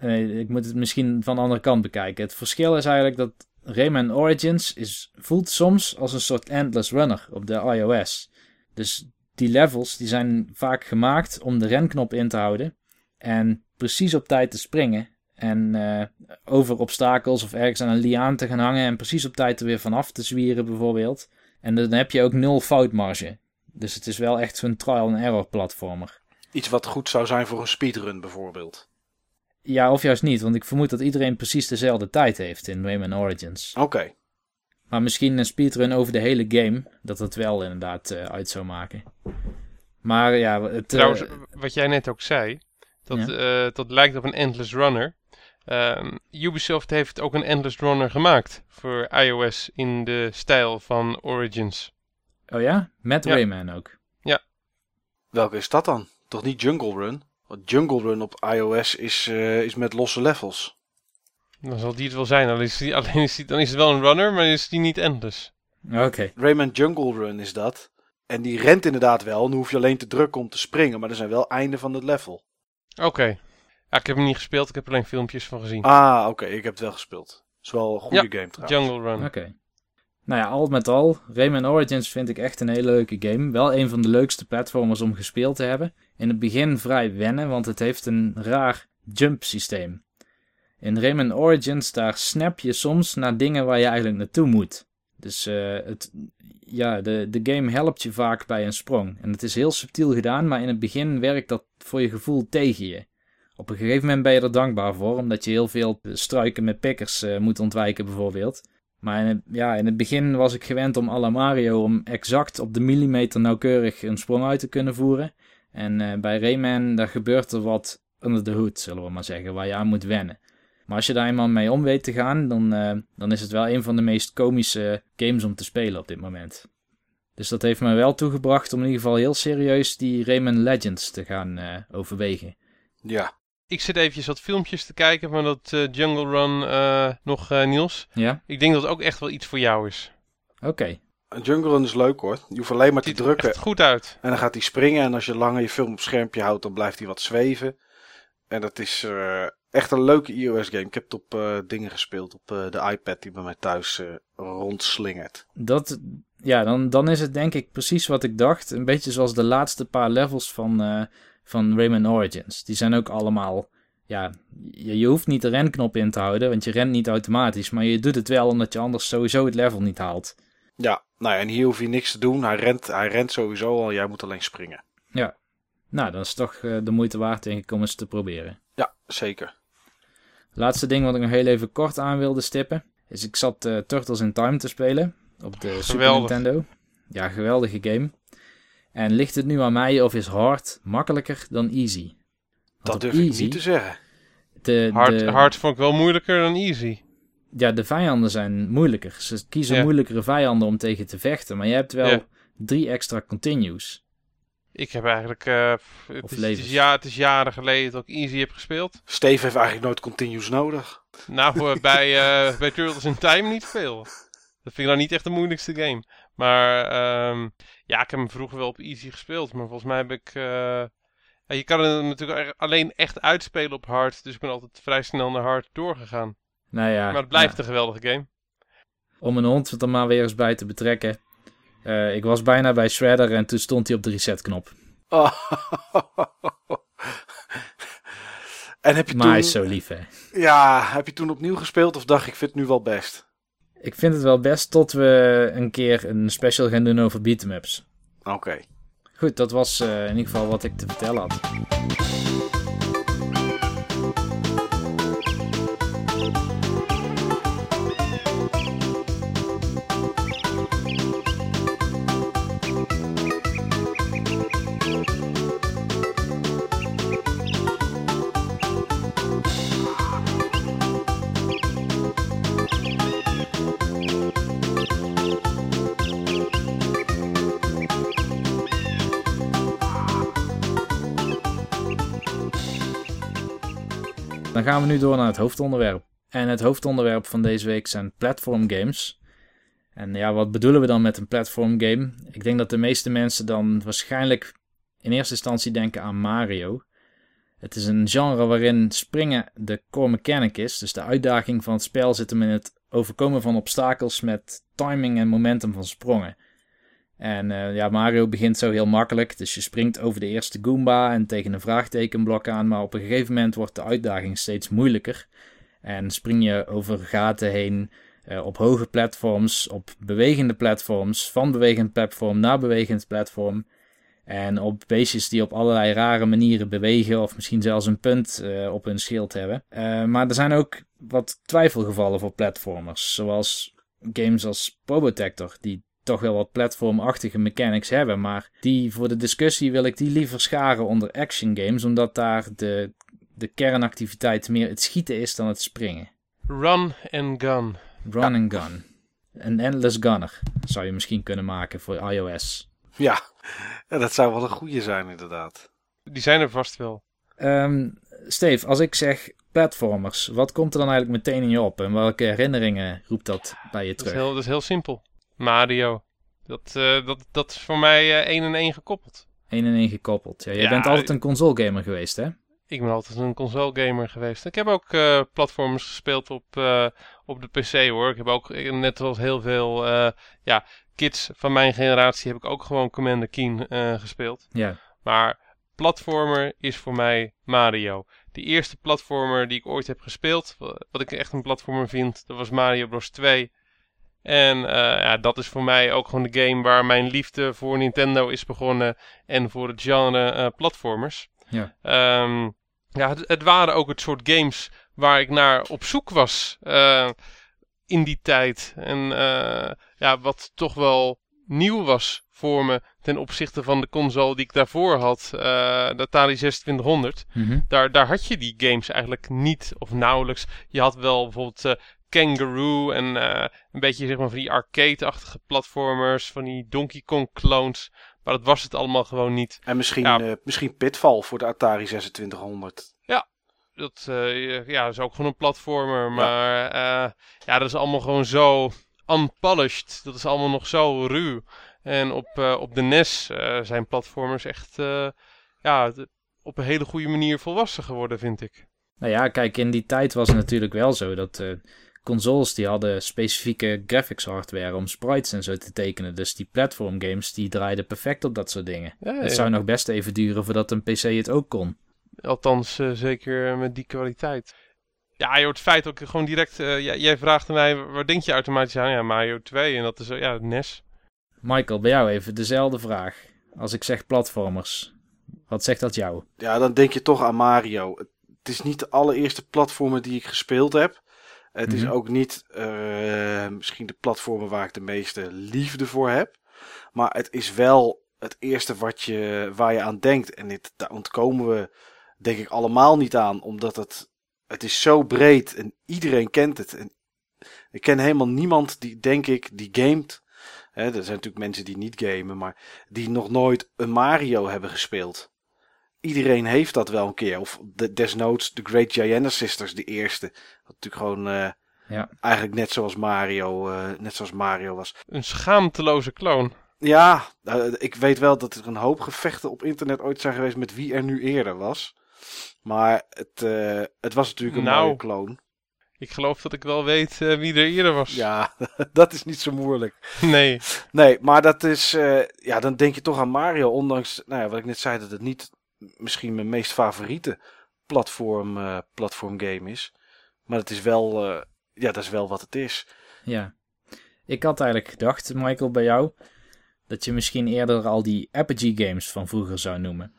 Uh, ik moet het misschien van de andere kant bekijken. Het verschil is eigenlijk dat Rayman Origins is, voelt soms als een soort endless runner op de iOS. Dus die levels die zijn vaak gemaakt om de renknop in te houden. En precies op tijd te springen. En uh, over obstakels of ergens aan een liaan te gaan hangen. En precies op tijd er weer vanaf te zwieren bijvoorbeeld. En dan heb je ook nul foutmarge. Dus het is wel echt zo'n trial-and-error platformer. Iets wat goed zou zijn voor een speedrun bijvoorbeeld. Ja, of juist niet, want ik vermoed dat iedereen precies dezelfde tijd heeft in Rayman Origins. Oké. Okay. Maar misschien een speedrun over de hele game, dat het wel inderdaad uh, uit zou maken. Maar ja, het... Trouwens, uh, wat jij net ook zei, dat, ja? uh, dat lijkt op een endless runner. Ehm, Ubisoft heeft ook een Endless Runner gemaakt voor iOS in de stijl van Origins. Oh ja? Met Ja. Rayman ook. Welke is dat dan? Toch niet Jungle Run? Want Jungle Run op iOS is, eh, is met losse levels. Dan zal die het wel zijn. Alleen is, die, alleen is die, dan is het wel een runner, maar is die niet endless. Oké. Rayman Jungle Run is dat. En die rent inderdaad wel. Dan hoef je alleen te drukken om te springen. Maar er zijn wel einden van het level. Oké. Ja, ik heb hem niet gespeeld, ik heb er alleen filmpjes van gezien. Ah, oké. ik heb het wel gespeeld. Het is wel een goede Ja, game trouwens. Jungle Run. Oké. Nou ja, al met al, Rayman Origins vind ik echt een hele leuke game. Wel een van de leukste platformers om gespeeld te hebben. In het begin vrij wennen, want het heeft een raar jump systeem. In Rayman Origins, daar snap je soms naar dingen waar je eigenlijk naartoe moet. Dus eh, het, ja, de, de game helpt je vaak bij een sprong. En het is heel subtiel gedaan, maar in het begin werkt dat voor je gevoel tegen je. Op een gegeven moment ben je er dankbaar voor, omdat je heel veel struiken met pikkers eh, moet ontwijken bijvoorbeeld. Maar in het, ja, in het begin was ik gewend om la Mario om exact op de millimeter nauwkeurig een sprong uit te kunnen voeren. En eh, bij Rayman, daar gebeurt er wat under the hood, zullen we maar zeggen, waar je aan moet wennen. Maar als je daar eenmaal mee om weet te gaan, dan, eh, dan is het wel een van de meest komische games om te spelen op dit moment. Dus dat heeft me wel toegebracht om in ieder geval heel serieus die Rayman Legends te gaan eh, overwegen. Ja. Ik zit eventjes wat filmpjes te kijken van dat eh, Jungle Run eh, nog, eh, Niels. Ja? Ik denk dat het ook echt wel iets voor jou is. Oké. Een Jungle Run is leuk hoor. Je hoeft alleen maar te Het ziet er drukken. goed uit. En dan gaat hij springen. En als je langer je film op schermpje houdt, dan blijft hij wat zweven. En dat is eh, echt een leuke iOS game. Ik heb het op eh, dingen gespeeld. Op eh, de iPad die bij mij thuis eh, rondslingert. Dat, ja, dan, dan is het denk ik precies wat ik dacht. Een beetje zoals de laatste paar levels van, eh, van Rayman Origins. Die zijn ook allemaal, ja, je, je hoeft niet de renknop in te houden, want je rent niet automatisch. Maar je doet het wel omdat je anders sowieso het level niet haalt. Ja, nou ja, en hier hoef je niks te doen. Hij rent, hij rent sowieso al. Jij moet alleen springen. Nou, dat is toch eh, de moeite waard denk ik om eens te proberen. Ja, zeker. Laatste ding wat ik nog heel even kort aan wilde stippen, is ik zat eh, Turtles in Time te spelen op de Super Geweldig. Nintendo. Ja, geweldige game. En ligt het nu aan mij of is hard makkelijker dan easy? Want Dat op durf ik easy, niet te zeggen. De, Hard, de, hard vond ik wel moeilijker dan easy. Ja, de vijanden zijn moeilijker. Ze kiezen Ja. moeilijkere vijanden om tegen te vechten. Maar je hebt wel Ja. drie extra continues. Ik heb eigenlijk... eh, het, Of is, het, levens. is, ja, het is jaren geleden dat ik easy heb gespeeld. Steve heeft eigenlijk nooit continues nodig. Nou, eh, bij, eh, bij Turtles in Time niet veel. Dat vind ik nou niet echt de moeilijkste game. Maar ehm, ja, ik heb hem vroeger wel op easy gespeeld. Maar volgens mij heb ik... eh, ja, je kan het natuurlijk alleen echt uitspelen op hard. Dus ik ben altijd vrij snel naar hard doorgegaan. Nou ja, maar het blijft een geweldige game. om een hond er maar weer eens bij te betrekken. Eh, ik was bijna bij Shredder en toen stond hij op de resetknop. Oh. en heb je Maar toen... hij is zo lief, hè. Ja, heb je toen opnieuw gespeeld of dacht ik vind het nu wel best? Ik vind het wel best tot we een keer een special gaan doen over beat'em-ups. Oké. Goed, dat was eh, in ieder geval wat ik te vertellen had. Gaan we nu door naar het hoofdonderwerp. En het hoofdonderwerp van deze week zijn platform games. En ja, wat bedoelen we dan met een platform game? Ik denk dat de meeste mensen dan waarschijnlijk in eerste instantie denken aan Mario. Het is een genre waarin springen de core mechanic is. Dus de uitdaging van het spel zit hem in het overkomen van obstakels met timing en momentum van sprongen. En eh, ja, Mario begint zo heel makkelijk. Dus je springt over de eerste Goomba en tegen een vraagtekenblok aan. Maar op een gegeven moment wordt de uitdaging steeds moeilijker. En spring je over gaten heen, eh, op hoge platforms, op bewegende platforms, van bewegend platform naar bewegend platform. En op beestjes die op allerlei rare manieren bewegen, of misschien zelfs een punt eh, op hun schild hebben. Maar er zijn ook wat twijfelgevallen voor platformers, zoals games als Probotector, die toch wel wat platformachtige mechanics hebben. Maar die voor de discussie wil ik die liever scharen onder action games, omdat daar de de kernactiviteit meer het schieten is dan het springen. Run and gun. Run and gun. Een endless gunner zou je misschien kunnen maken voor iOS. Ja, ja dat zou wel een goede zijn inderdaad. Die zijn er vast wel. Ehm Steve, als ik zeg platformers, wat komt er dan eigenlijk meteen in je op? En welke herinneringen roept dat bij je Dat is terug? heel, dat is heel simpel. Mario. Dat, eh, dat, dat is voor mij eh, één en één gekoppeld. 1 en 1 gekoppeld. Ja, jij Ja, bent altijd een console gamer geweest, hè? Ik ben altijd een console gamer geweest. Ik heb ook eh, platformers gespeeld op, eh, op de PC hoor. Ik heb ook, eh, net zoals heel veel eh, ja, kids van mijn generatie, heb ik ook gewoon Commander Keen eh, gespeeld. Ja. Maar platformer is voor mij Mario. De eerste platformer die ik ooit heb gespeeld, wa- wat ik echt een platformer vind, dat was Mario Bros 2. En eh, ja, dat is voor mij ook gewoon de game waar mijn liefde voor Nintendo is begonnen en voor het genre eh, platformers. Ja. Ehm, ja, het, het waren ook het soort games waar ik naar op zoek was eh, in die tijd. En ja, wat toch wel nieuw was voor me ten opzichte van de console die ik daarvoor had, eh, de Atari 2600 Mhm. daar, daar had je die games eigenlijk niet of nauwelijks. Je had wel bijvoorbeeld Kangaroo en eh, een beetje zeg maar van die arcade-achtige platformers, van die Donkey Kong clones. Maar dat was het allemaal gewoon niet. En misschien, Ja. eh, misschien Pitfall voor de Atari 2600. Dat, eh, ja, dat is ook gewoon een platformer. Maar eh, ja, dat is allemaal gewoon zo unpolished. Dat is allemaal nog zo ruw. En op, eh, op de NES eh, zijn platformers echt eh, ja, de- op een hele goede manier volwassen geworden, vind ik. Nou ja, kijk, in die tijd was het natuurlijk wel zo dat eh, consoles die hadden specifieke graphics hardware om sprites en zo te tekenen. Dus die platform games die draaiden perfect op dat soort dingen. Ja, Het zou nog best even duren voordat een PC het ook kon. Althans, eh, zeker met die kwaliteit. Ja, joh, het feit ook gewoon direct... eh, jij, jij vraagt mij, waar denk je automatisch aan? Ja, Mario 2 en dat is eh, ja, NES. Michael, bij jou even dezelfde vraag. Als ik zeg platformers, wat zegt dat jou? Ja, dan denk je toch aan Mario. Het is niet de allereerste platformer die ik gespeeld heb. Het is Mhm. ook niet eh, misschien de platformer waar ik de meeste liefde voor heb. Maar het is wel het eerste wat je, waar je aan denkt. En dit, daar ontkomen we denk ik allemaal niet aan. Omdat het, het is zo breed en iedereen kent het. En ik ken helemaal niemand die, denk ik, die gamet. Hè, er zijn natuurlijk mensen die niet gamen, maar die nog nooit een Mario hebben gespeeld. Iedereen heeft dat wel een keer. Of de, desnoods de Great Giana Sisters, de eerste. Wat natuurlijk gewoon eh, Ja. eigenlijk net zoals Mario, eh, net zoals Mario was. Een schaamteloze kloon. Ja, nou, ik weet wel dat er een hoop gevechten op internet ooit zijn geweest met wie er nu eerder was. Maar het, eh, het was natuurlijk een Nou. mooie kloon. Ik geloof dat ik wel weet eh, wie er eerder was. Ja, dat is niet zo moeilijk. Nee. Nee, maar dat is. eh, ja, dan denk je toch aan Mario. Ondanks, nou ja, wat ik net zei, dat het niet misschien mijn meest favoriete platform, eh, platform game is. Maar het is wel. eh, ja, dat is wel wat het is. Ja. Ik had eigenlijk gedacht, Michael, bij jou, dat je misschien eerder al die Apogee games van vroeger zou noemen.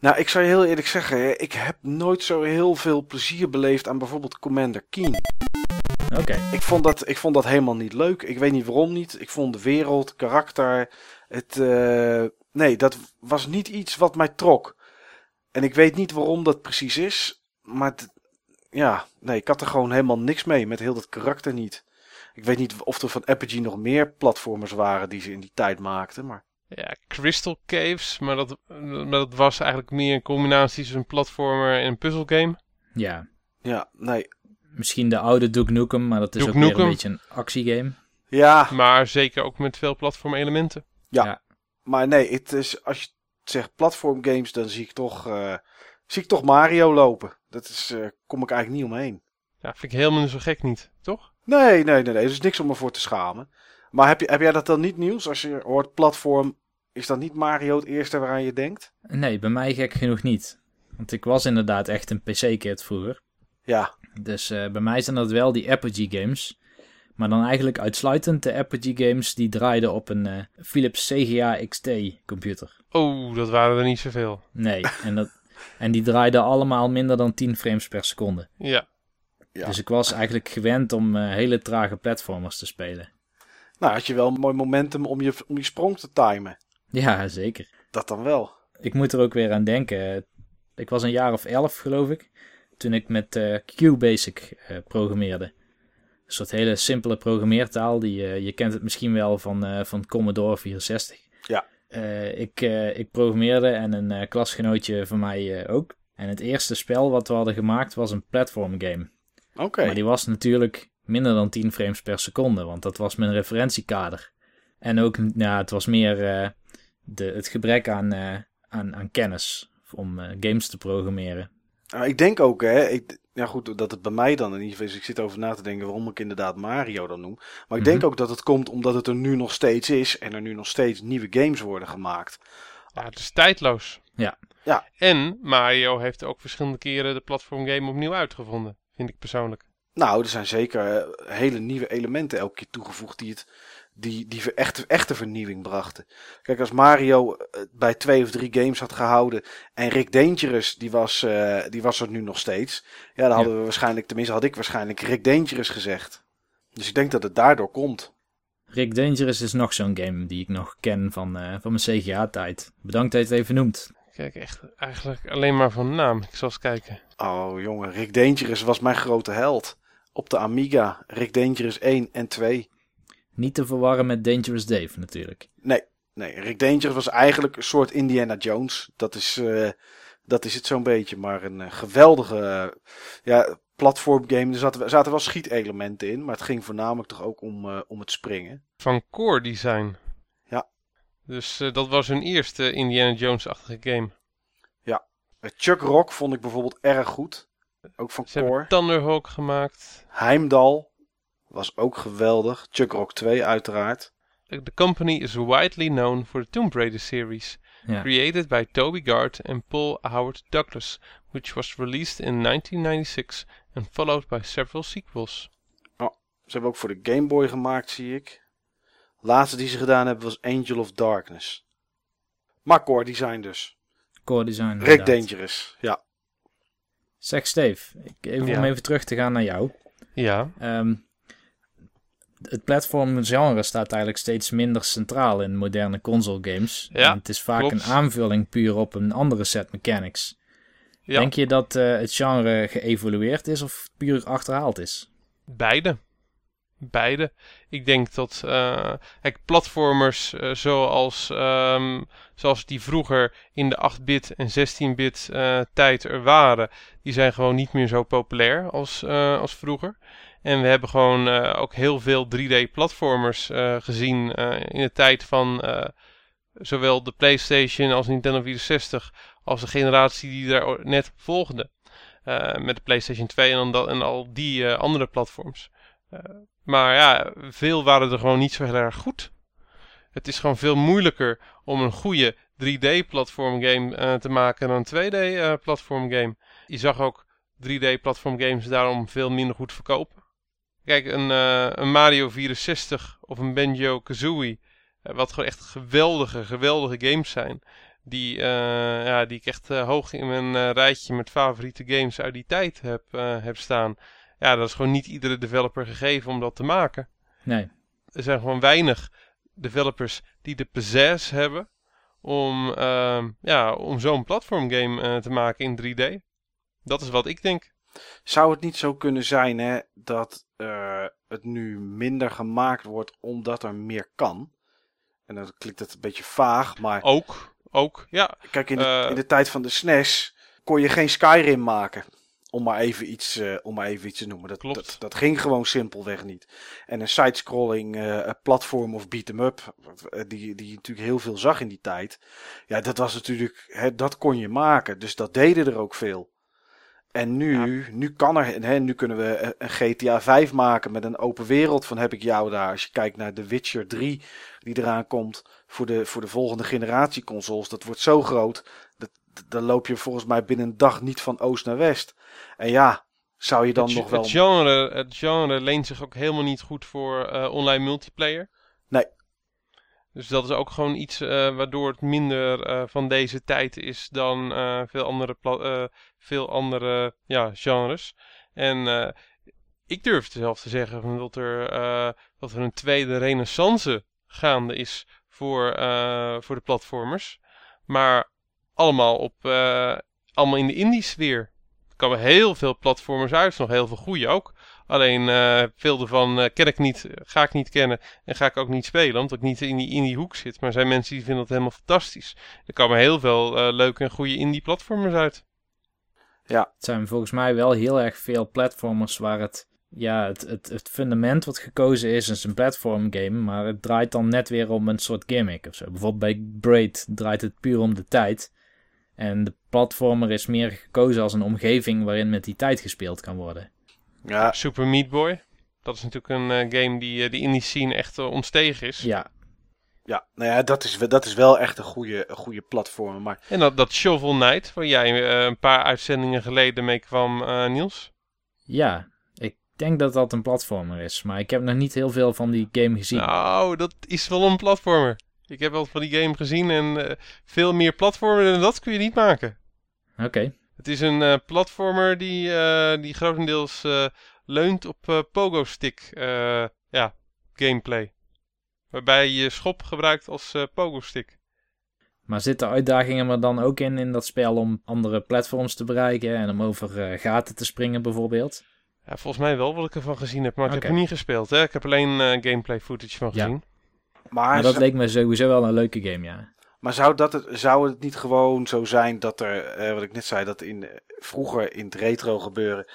Nou, ik zou je heel eerlijk zeggen, ik heb nooit zo heel veel plezier beleefd aan bijvoorbeeld Commander Keen. Oké. Ik vond, dat, ik vond dat helemaal niet leuk. Ik weet niet waarom niet. Ik vond de wereld, karakter, het. eh, nee, dat was niet iets wat mij trok. En ik weet niet waarom dat precies is. Maar ja, nee, ik had er gewoon helemaal niks mee met heel dat karakter niet. Ik weet niet of er van Apogee nog meer platformers waren die ze in die tijd maakten. Maar Ja, Crystal Caves, maar dat, maar dat was eigenlijk meer een combinatie tussen een platformer en een puzzelgame. Ja. ja, nee. Misschien de oude Duke Nukem, maar dat is Duke ook weer Nukem. een beetje een actiegame. Ja, Maar zeker ook met veel platformelementen. maar nee, het is, als je zegt platformgames, dan zie ik toch, eh, zie ik toch Mario lopen. Dat is, eh, kom ik eigenlijk niet omheen. Ja, vind ik helemaal niet zo gek niet, toch? Nee, nee, nee, nee. Er is niks om me voor te schamen. Maar heb, je, heb jij dat dan niet nieuws? Als je hoort platform, is dat niet Mario het eerste waaraan je denkt? Nee, bij mij gek genoeg niet. Want ik was inderdaad echt een PC-kid vroeger. Ja, Dus eh, bij mij zijn dat wel die Apogee games. Maar dan eigenlijk uitsluitend de Apogee games die draaiden op een eh, Philips CGA XT computer. Oh, dat waren er niet zoveel. Nee, en, dat, en die draaiden allemaal minder dan 10 frames per seconde. Ja, Ja. Dus ik was eigenlijk gewend om eh, hele trage platformers te spelen. nou had je wel een mooi momentum om je, om je sprong te timen. Ja, zeker. Dat dan wel. Ik moet er ook weer aan denken. Ik was een jaar of elf, geloof ik. toen ik met uh, QBasic uh, programmeerde. Een soort hele simpele programmeertaal. Die, uh, je kent het misschien wel van, van Commodore 64. Ja. ik, ik programmeerde en een klasgenootje van mij ook. En het eerste spel wat we hadden gemaakt was een platform game. Oké. Maar die was natuurlijk minder dan 10 frames per seconde, want dat was mijn referentiekader. En ook, ja, het was meer de, het gebrek aan, aan, aan kennis om games te programmeren. Nou, ik denk ook, hè, ik, ja goed, dat het bij mij dan in ieder geval is. Ik zit over na te denken waarom ik inderdaad Mario dan noem. Maar ik denk mhm. ook dat het komt omdat het er nu nog steeds is en er nu nog steeds nieuwe games worden gemaakt. Ja, het is tijdloos. Ja. ja. En Mario heeft ook verschillende keren de platformgame opnieuw uitgevonden, vind ik persoonlijk. Nou, er zijn zeker eh, hele nieuwe elementen elke keer toegevoegd die het die, die echte, echte vernieuwing brachten. Kijk, als Mario eh, bij twee of drie games had gehouden en Rick Dangerous, die was, uh, die was er nu nog steeds. Ja, dan hadden we waarschijnlijk, tenminste had ik waarschijnlijk Rick Dangerous gezegd. Dus ik denk dat het daardoor komt. Rick Dangerous is nog zo'n game die ik nog ken van, uh, van mijn CGA-tijd. Bedankt dat je het even noemt. Kijk, echt eigenlijk alleen maar van naam. Ik zal eens kijken. Oh jongen, Rick Dangerous was mijn grote held. Op de Amiga, Rick Dangerous 1 en 2. Niet te verwarren met Dangerous Dave natuurlijk. Nee, nee. Rick Dangerous was eigenlijk een soort Indiana Jones. Dat is, uh, dat is het zo'n beetje. Maar een uh, geweldige uh, ja, platformgame. Er zaten, zaten wel schietelementen in. Maar het ging voornamelijk toch ook om, om het springen. Van Core Design. Ja. Dus dat was hun eerste Indiana Jones-achtige game. Ja. Chuck Rock vond ik bijvoorbeeld erg goed. Ook van Ze Core. Thunderhawk gemaakt. Heimdall. Was ook geweldig. Chuck Rock 2 uiteraard. The company is widely known for the Tomb Raider series, created by Toby Gard and Paul Howard Douglas, which was released in 1996 and followed by several sequels. Oh, ze hebben ook voor de Game Boy gemaakt, zie ik. Laatste die ze gedaan hebben was Angel of Darkness. Maar core design dus. Core design. Rick Dangerous, ja. Zeg Steve, even ja. om even terug te gaan naar jou. Ja. Um, het platformgenre staat eigenlijk steeds minder centraal in moderne console games. Ja, en het is vaak een aanvulling puur op een andere set mechanics. Ja. Denk je dat uh, het genre geëvolueerd is of puur achterhaald is? Beide. Beide. Ik denk dat uh, kijk, platformers uh, zoals, um, zoals die vroeger in de 8-bit en 16-bit tijd er waren, die zijn gewoon niet meer zo populair als, als vroeger. En we hebben gewoon uh, ook heel veel 3D-platformers uh, gezien uh, in de tijd van zowel de PlayStation als Nintendo 64, als de generatie die daar net volgde. met de PlayStation 2 en, dan en al die andere platforms. maar ja, veel waren er gewoon niet zo erg goed. Het is gewoon veel moeilijker om een goede 3D-platformgame te maken dan een 2D-platformgame. Je zag ook 3D-platformgames daarom veel minder goed verkopen. Kijk, een, uh, een Mario 64 of een Banjo Kazooie. Uh, wat gewoon echt geweldige, geweldige games zijn. Die, uh, ja, die ik echt hoog in mijn rijtje met favoriete games uit die tijd heb, heb staan. Ja, dat is gewoon niet iedere developer gegeven om dat te maken. Nee. Er zijn gewoon weinig developers die de pizzazz hebben om, ehm, ja, om zo'n platformgame te maken in 3D. Dat is wat ik denk. Zou het niet zo kunnen zijn hè, dat uh, het nu minder gemaakt wordt omdat er meer kan? En dan klinkt het een beetje vaag, maar... Ook, ook, ja. Kijk, in de, uh, in de tijd van de SNES e kon je geen Skyrim maken. Om maar even iets, uh, om maar even iets te noemen. Dat, dat, dat, ging gewoon simpelweg niet. En een sidescrolling uh, platform of beat-em-up, die, die je natuurlijk heel veel zag in die tijd. Ja, dat was natuurlijk, hè, dat kon je maken. Dus dat deden er ook veel. En nu, nu kan er, hè, nu kunnen we een GTA 5 maken met een open wereld van heb ik jou daar. Als je kijkt naar The Witcher 3 die eraan komt voor de, voor de volgende generatie consoles. Dat wordt zo groot, dat, dan loop je volgens mij binnen een dag niet van oost naar west. En ja, zou je dan het, nog wel... Het genre, het genre leent zich ook helemaal niet goed voor uh, online multiplayer. Nee, dus dat is ook gewoon iets uh, waardoor het minder uh, van deze tijd is dan veel andere, veel andere ja, genres. En ik durf zelf te zeggen dat er, dat er een tweede renaissance gaande is voor, voor de platformers. Maar allemaal, op, allemaal in de indie sfeer. komen heel veel platformers uit, nog heel veel goede ook. Alleen veel ervan ken ik niet, ga ik niet kennen en ga ik ook niet spelen, omdat ik niet in die, in die hoek zit. Maar er zijn mensen die vinden dat helemaal fantastisch. Er komen heel veel leuke en goede indie platformers uit. Ja. Het zijn volgens mij wel heel erg veel platformers waar het, ja, het, het, het fundament wat gekozen is, is een platform game, maar het draait dan net weer om een soort gimmick of zo. Bijvoorbeeld bij Braid draait het puur om de tijd. En de platformer is meer gekozen als een omgeving waarin met die tijd gespeeld kan worden. Ja. Super Meat Boy. Dat is natuurlijk een uh, game die, uh, die in die scene echt uh, ontstegen is. Ja. Ja, nou ja, dat is, dat is wel echt een goede, een goede platform. Maar... En dat, dat Shovel Knight, waar jij een paar uitzendingen geleden mee kwam, Niels? Ja, ik denk dat dat een platformer is. Maar ik heb nog niet heel veel van die game gezien. Nou, dat is wel een platformer. Ik heb wel van die game gezien en veel meer platformen dan dat kun je niet maken. Oké. Het is een uh, platformer die, uh, die grotendeels uh, leunt op pogo-stick ja, gameplay. Waarbij je schop gebruikt als pogo-stick. Maar zitten uitdagingen er dan ook in in dat spel om andere platforms te bereiken en om over gaten te springen bijvoorbeeld? Ja, volgens mij wel wat ik ervan gezien heb, maar okay. ik heb er niet gespeeld. Hè? Ik heb alleen gameplay footage van gezien. Ja. Maar, maar dat leek me sowieso wel een leuke game, ja. Maar zou, dat het, zou het niet gewoon zo zijn dat er, eh, wat ik net zei, dat in, vroeger in het retro gebeuren,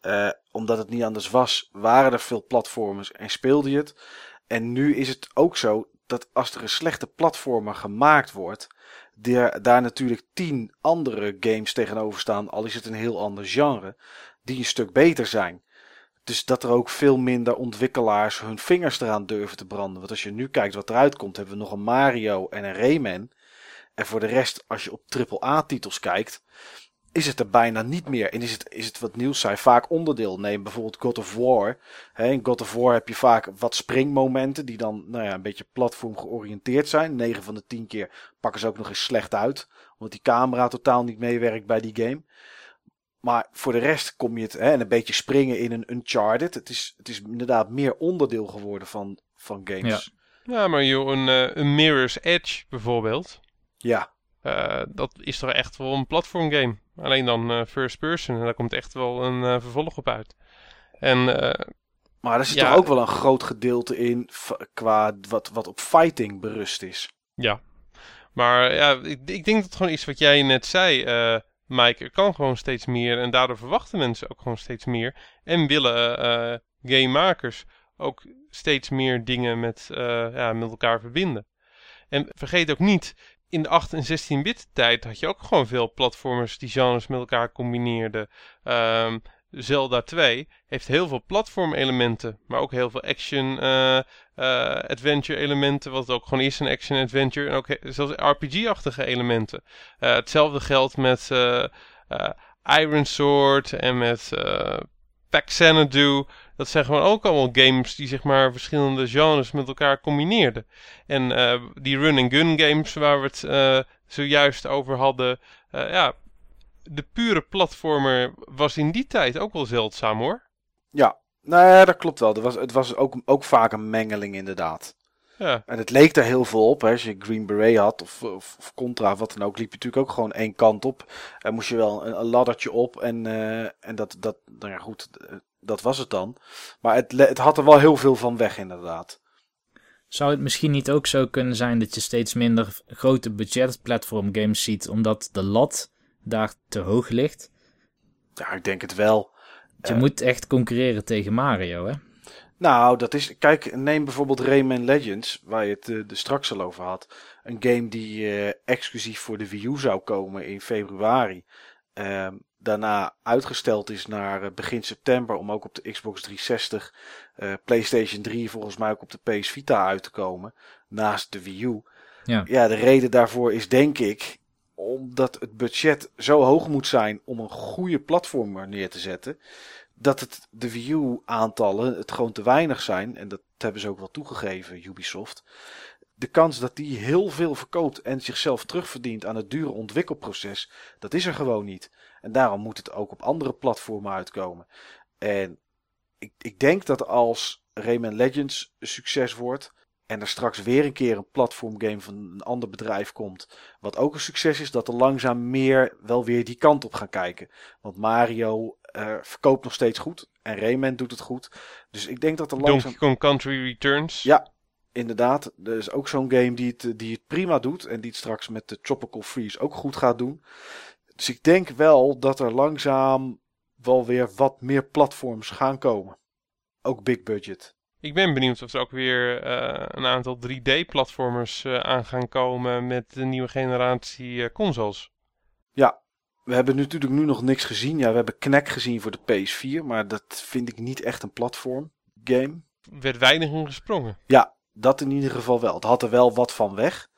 eh, omdat het niet anders was, waren er veel platformers en speelde je het. En nu is het ook zo dat als er een slechte platformer gemaakt wordt, daar, daar natuurlijk tien andere games tegenover staan, al is het een heel ander genre, die een stuk beter zijn. Dus dat er ook veel minder ontwikkelaars hun vingers eraan durven te branden. Want als je nu kijkt wat eruit komt, hebben we nog een Mario en een Rayman. En voor de rest, als je op AAA-titels kijkt, is het er bijna niet meer. En is het, is het wat nieuws zei, vaak onderdeel. Neem bijvoorbeeld God of War. in God of War heb je vaak wat springmomenten die dan nou ja, een beetje platform georiënteerd zijn. 9 van de 10 keer pakken ze ook nog eens slecht uit. Omdat die camera totaal niet meewerkt bij die game. Maar voor de rest kom je het, hè, en een beetje springen in een Uncharted. Het is, het is inderdaad meer onderdeel geworden van, van games. Ja, ja maar joh, een, uh, een Mirror's Edge bijvoorbeeld. Ja. Uh, dat is toch echt wel een platform game. Alleen dan uh, first person. En daar komt echt wel een vervolg op uit. En, maar er zit toch ook wel een groot gedeelte in qua wat, wat op fighting berust is. Ja. Maar ja, ik, ik denk dat gewoon iets wat jij net zei Mike, er kan gewoon steeds meer en daardoor verwachten mensen ook gewoon steeds meer. En willen gamemakers ook steeds meer dingen met, ja, met elkaar verbinden. En vergeet ook niet, in de 8 en 16-bit tijd had je ook gewoon veel platformers die genres met elkaar combineerden. Um, Zelda 2 heeft heel veel platformelementen, maar ook heel veel action uh, uh, adventure elementen, wat ook gewoon is, een action adventure. En ook zelfs RPG-achtige elementen. Uh, hetzelfde geldt met Iron Sword en met Pack Xanadu. Dat zijn gewoon ook allemaal games die zeg maar verschillende genres met elkaar combineerden. En die run-and-gun games waar we het zojuist over hadden, ja, de pure platformer was in die tijd ook wel zeldzaam hoor. Ja, nou dat klopt wel. Het was, het was ook, ook vaak een mengeling inderdaad. Ja. En het leek er heel veel op. Hè. Als je Green Beret had of, of, of, Contra of wat dan ook, liep je natuurlijk ook gewoon één kant op. En moest je wel een, een laddertje op. En, uh, en dat, dat, nou ja goed, eh, dat was het dan. Maar het, het had er wel heel veel van weg inderdaad. Zou het misschien niet ook zo kunnen zijn dat je steeds minder grote budget platform games ziet, omdat de lat daar te hoog ligt? Ja, ik denk het wel. Je uh, moet echt concurreren tegen Mario, hè? Nou, dat is. Kijk, neem bijvoorbeeld Rayman Legends, waar je het uh, er straks al over had. Een game die uh, exclusief voor de Wii U zou komen in februari. Ehm, daarna uitgesteld is naar begin september om ook op de Xbox 360, PlayStation 3, volgens mij ook op de PS Vita uit te komen. Naast de Wii U. Ja. ja, de reden daarvoor is denk ik omdat het budget zo hoog moet zijn om een goede platformer neer te zetten, dat het de view aantallen het gewoon te weinig zijn, en dat hebben ze ook wel toegegeven, Ubisoft. De kans dat die heel veel verkoopt en zichzelf terugverdient aan het dure ontwikkelproces, dat is er gewoon niet. En daarom moet het ook op andere platformen uitkomen. En ik, ik denk dat als Rayman Legends een succes wordt, en er straks weer een keer een platformgame van een ander bedrijf komt, wat ook een succes is, dat er langzaam meer wel weer die kant op gaan kijken. Want Mario uh, verkoopt nog steeds goed en Rayman doet het goed. Dus ik denk dat er langzaam... Donkey Kong Country Returns. Ja, inderdaad. Er is ook zo'n game die het, die het prima doet en die het straks met de Tropical Freeze ook goed gaat doen. Dus ik denk wel dat er langzaam wel weer wat meer platforms gaan komen. Ook big budget. Ik ben benieuwd of er ook weer uh, een aantal 3D-platformers uh, aan gaan komen met de nieuwe generatie uh, consoles. Ja, we hebben natuurlijk nu nog niks gezien. Ja, we hebben Knack gezien voor de PS4, maar dat vind ik niet echt een platform game. Er werd weinig in gesprongen. Ja, dat in ieder geval wel. Het had er wel wat van weg.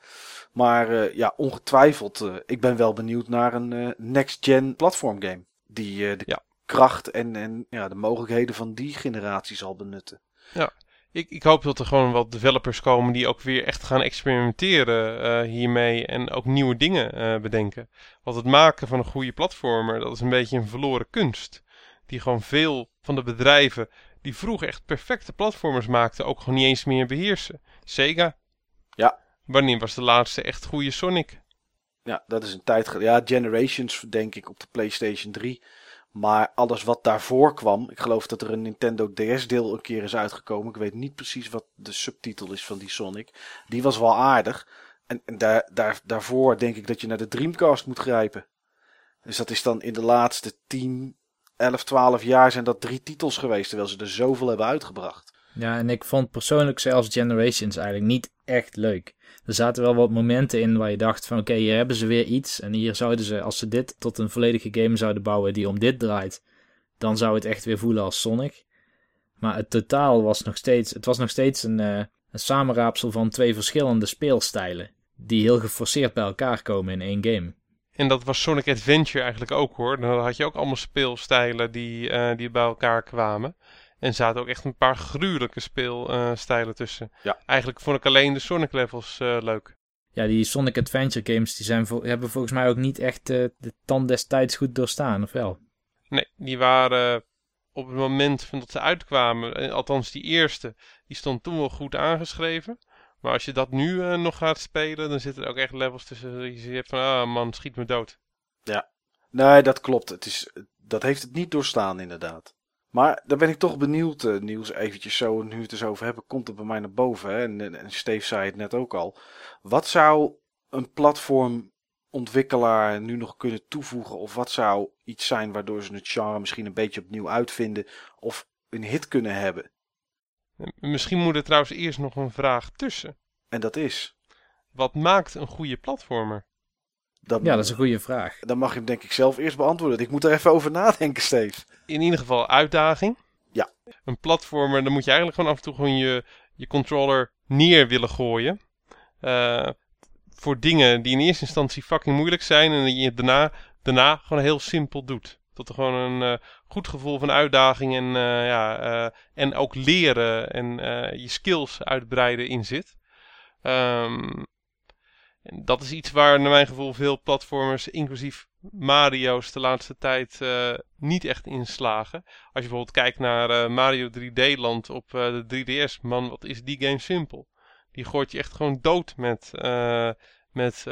Maar ja, ongetwijfeld, ik ben wel benieuwd naar een next-gen platform game. Die de ja. kracht en, en ja, de mogelijkheden van die generatie zal benutten. Ja, ik, ik hoop dat er gewoon wat developers komen die ook weer echt gaan experimenteren hiermee en ook nieuwe dingen bedenken. Want het maken van een goede platformer, dat is een beetje een verloren kunst. Die gewoon veel van de bedrijven die vroeger echt perfecte platformers maakten, ook gewoon niet eens meer beheersen. Sega. Ja. Wanneer was de laatste echt goede Sonic? Ja, dat is een tijd geleden. Ja, Generations denk ik op de PlayStation 3. Maar alles wat daarvoor kwam, ik geloof dat er een Nintendo DS-deel een keer is uitgekomen. Ik weet niet precies wat de subtitel is van die Sonic. Die was wel aardig. En, en daar, daar, daarvoor denk ik dat je naar de Dreamcast moet grijpen. Dus dat is dan in de laatste 10, 11, 12 jaar zijn dat drie titels geweest, terwijl ze er zoveel hebben uitgebracht. Ja, en ik vond persoonlijk zelfs Generations eigenlijk niet echt leuk. Er zaten wel wat momenten in waar je dacht van oké, hier hebben ze weer iets. En hier zouden ze, als ze dit tot een volledige game zouden bouwen die om dit draait, dan zou het echt weer voelen als Sonic. Maar het totaal was nog steeds, het was nog steeds een, uh, een samenraapsel van twee verschillende speelstijlen. Die heel geforceerd bij elkaar komen in één game. En dat was Sonic Adventure eigenlijk ook hoor. Dan had je ook allemaal speelstijlen die, uh, die bij elkaar kwamen. En zaten ook echt een paar gruwelijke speelstijlen tussen. Ja. Eigenlijk vond ik alleen de Sonic levels uh, leuk. Ja, die Sonic Adventure games die zijn hebben volgens mij ook niet echt uh, de tand destijds goed doorstaan, of wel? Nee, die waren op het moment van dat ze uitkwamen, eh, althans die eerste, die stond toen wel goed aangeschreven. Maar als je dat nu uh, nog gaat spelen, dan zitten er ook echt levels tussen. Je hebt van, ah man, schiet me dood. Ja, nee, dat klopt. Het is, dat heeft het niet doorstaan, inderdaad. Maar dan ben ik toch benieuwd, uh, Niels, eventjes zo, nu het eens over hebben, komt het bij mij naar boven. Hè? En, en Steve zei het net ook al. Wat zou een platformontwikkelaar nu nog kunnen toevoegen? Of wat zou iets zijn waardoor ze het genre misschien een beetje opnieuw uitvinden of een hit kunnen hebben? Misschien moet er trouwens eerst nog een vraag tussen. En dat is? Wat maakt een goede platformer? Dat, ja, dat is een goede vraag. Dan mag je hem denk ik zelf eerst beantwoorden. Ik moet er even over nadenken, Steve. In ieder geval uitdaging. Ja. Een platformer, dan moet je eigenlijk gewoon af en toe gewoon je, je controller neer willen gooien. Uh, voor dingen die in eerste instantie fucking moeilijk zijn en die je daarna, daarna gewoon heel simpel doet. Dat er gewoon een uh, goed gevoel van uitdaging en, uh, ja, en ook leren en je skills uitbreiden in zit. Um, en dat is iets waar naar mijn gevoel veel platformers, inclusief Mario's, de laatste tijd niet echt in slagen. Als je bijvoorbeeld kijkt naar Mario 3D Land op de 3DS, man, wat is die game simpel. Die gooit je echt gewoon dood met, met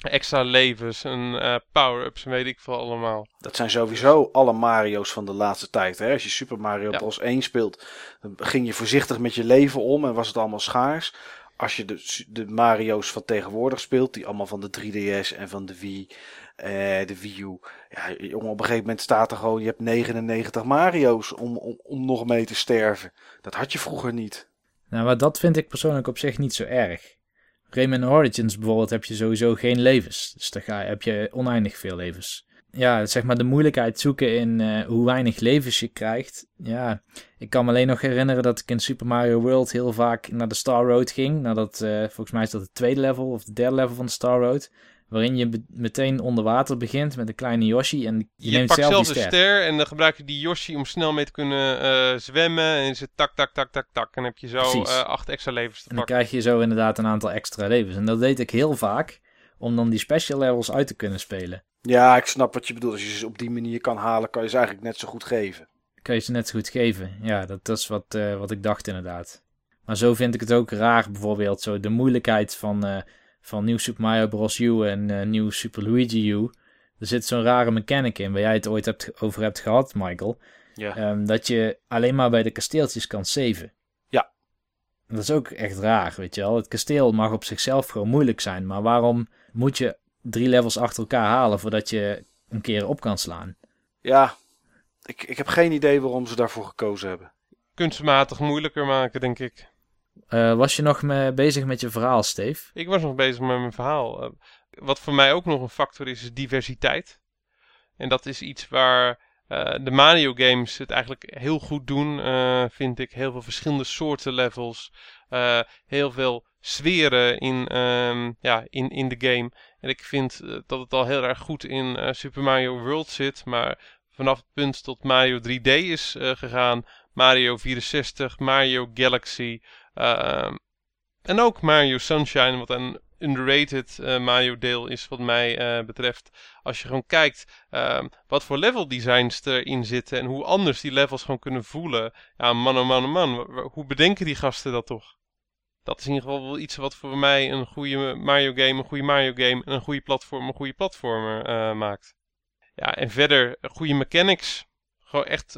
extra levens en power-ups en weet ik veel allemaal. Dat zijn sowieso alle Mario's van de laatste tijd. Hè? Als je Super Mario Bros. 1 speelt, dan ging je voorzichtig met je leven om en was het allemaal schaars als je de, de Mario's van tegenwoordig speelt, die allemaal van de 3DS en van de Wii, eh, de Wii U. Ja, jongen, op een gegeven moment staat er gewoon, je hebt 99 Mario's om, om, om nog mee te sterven. Dat had je vroeger niet. Nou, maar dat vind ik persoonlijk op zich niet zo erg. Rayman Origins bijvoorbeeld heb je sowieso geen levens. Dus dan ga, heb je oneindig veel levens ja, zeg maar de moeilijkheid zoeken in uh, hoe weinig levens je krijgt. Ja, ik kan me alleen nog herinneren dat ik in Super Mario World heel vaak naar de Star Road ging. Nadat, uh, volgens mij is dat het tweede level of de derde level van de Star Road. Waarin je meteen onder water begint met een kleine Yoshi. En je, je neemt pakt zelf de ster. En dan gebruik je die Yoshi om snel mee te kunnen uh, zwemmen. En is het tak, tak, tak, tak, tak. En dan heb je zo acht extra levens te en pakken. dan krijg je zo inderdaad een aantal extra levens. En dat deed ik heel vaak. Om dan die special levels uit te kunnen spelen. Ja, ik snap wat je bedoelt. Als je ze op die manier kan halen, kan je ze eigenlijk net zo goed geven. Kan je ze net zo goed geven. Ja, dat, dat is wat, uh, wat ik dacht inderdaad. Maar zo vind ik het ook raar, bijvoorbeeld zo de moeilijkheid van, uh, van Nieuw Super Mario Bros. U en uh, Nieuw Super Luigi U. Er zit zo'n rare mechanic in, waar jij het ooit hebt, over hebt gehad, Michael. Ja. Um, dat je alleen maar bij de kasteeltjes kan saven. Ja. Dat is ook echt raar, weet je wel. Het kasteel mag op zichzelf gewoon moeilijk zijn, maar waarom moet je drie levels achter elkaar halen voordat je een keer op kan slaan? Ja, ik, ik heb geen idee waarom ze daarvoor gekozen hebben. Kunstmatig moeilijker maken, denk ik. Uh, was je nog mee bezig met je verhaal, Steve? Ik was nog bezig met mijn verhaal. Uh, wat voor mij ook nog een factor is, is diversiteit. En dat is iets waar uh, de Mario games het eigenlijk heel goed doen, vind ik. Heel veel verschillende soorten levels. heel veel sferen in, um, ja, in, in de game. En ik vind dat het al heel erg goed in Super Mario World zit. Maar vanaf het punt tot Mario 3D is gegaan, Mario 64, Mario Galaxy... Uh, en ook Mario Sunshine, wat een underrated uh, Mario deel is wat mij uh, betreft. Als je gewoon kijkt uh, wat voor level designs erin zitten en hoe anders die levels gewoon kunnen voelen. Ja, man oh man oh man, hoe bedenken die gasten dat toch? Dat is in ieder geval wel iets wat voor mij een goede Mario game, een goede Mario game en een goede platform, een goede platformer uh, maakt. Ja, en verder goede mechanics. Gewoon echt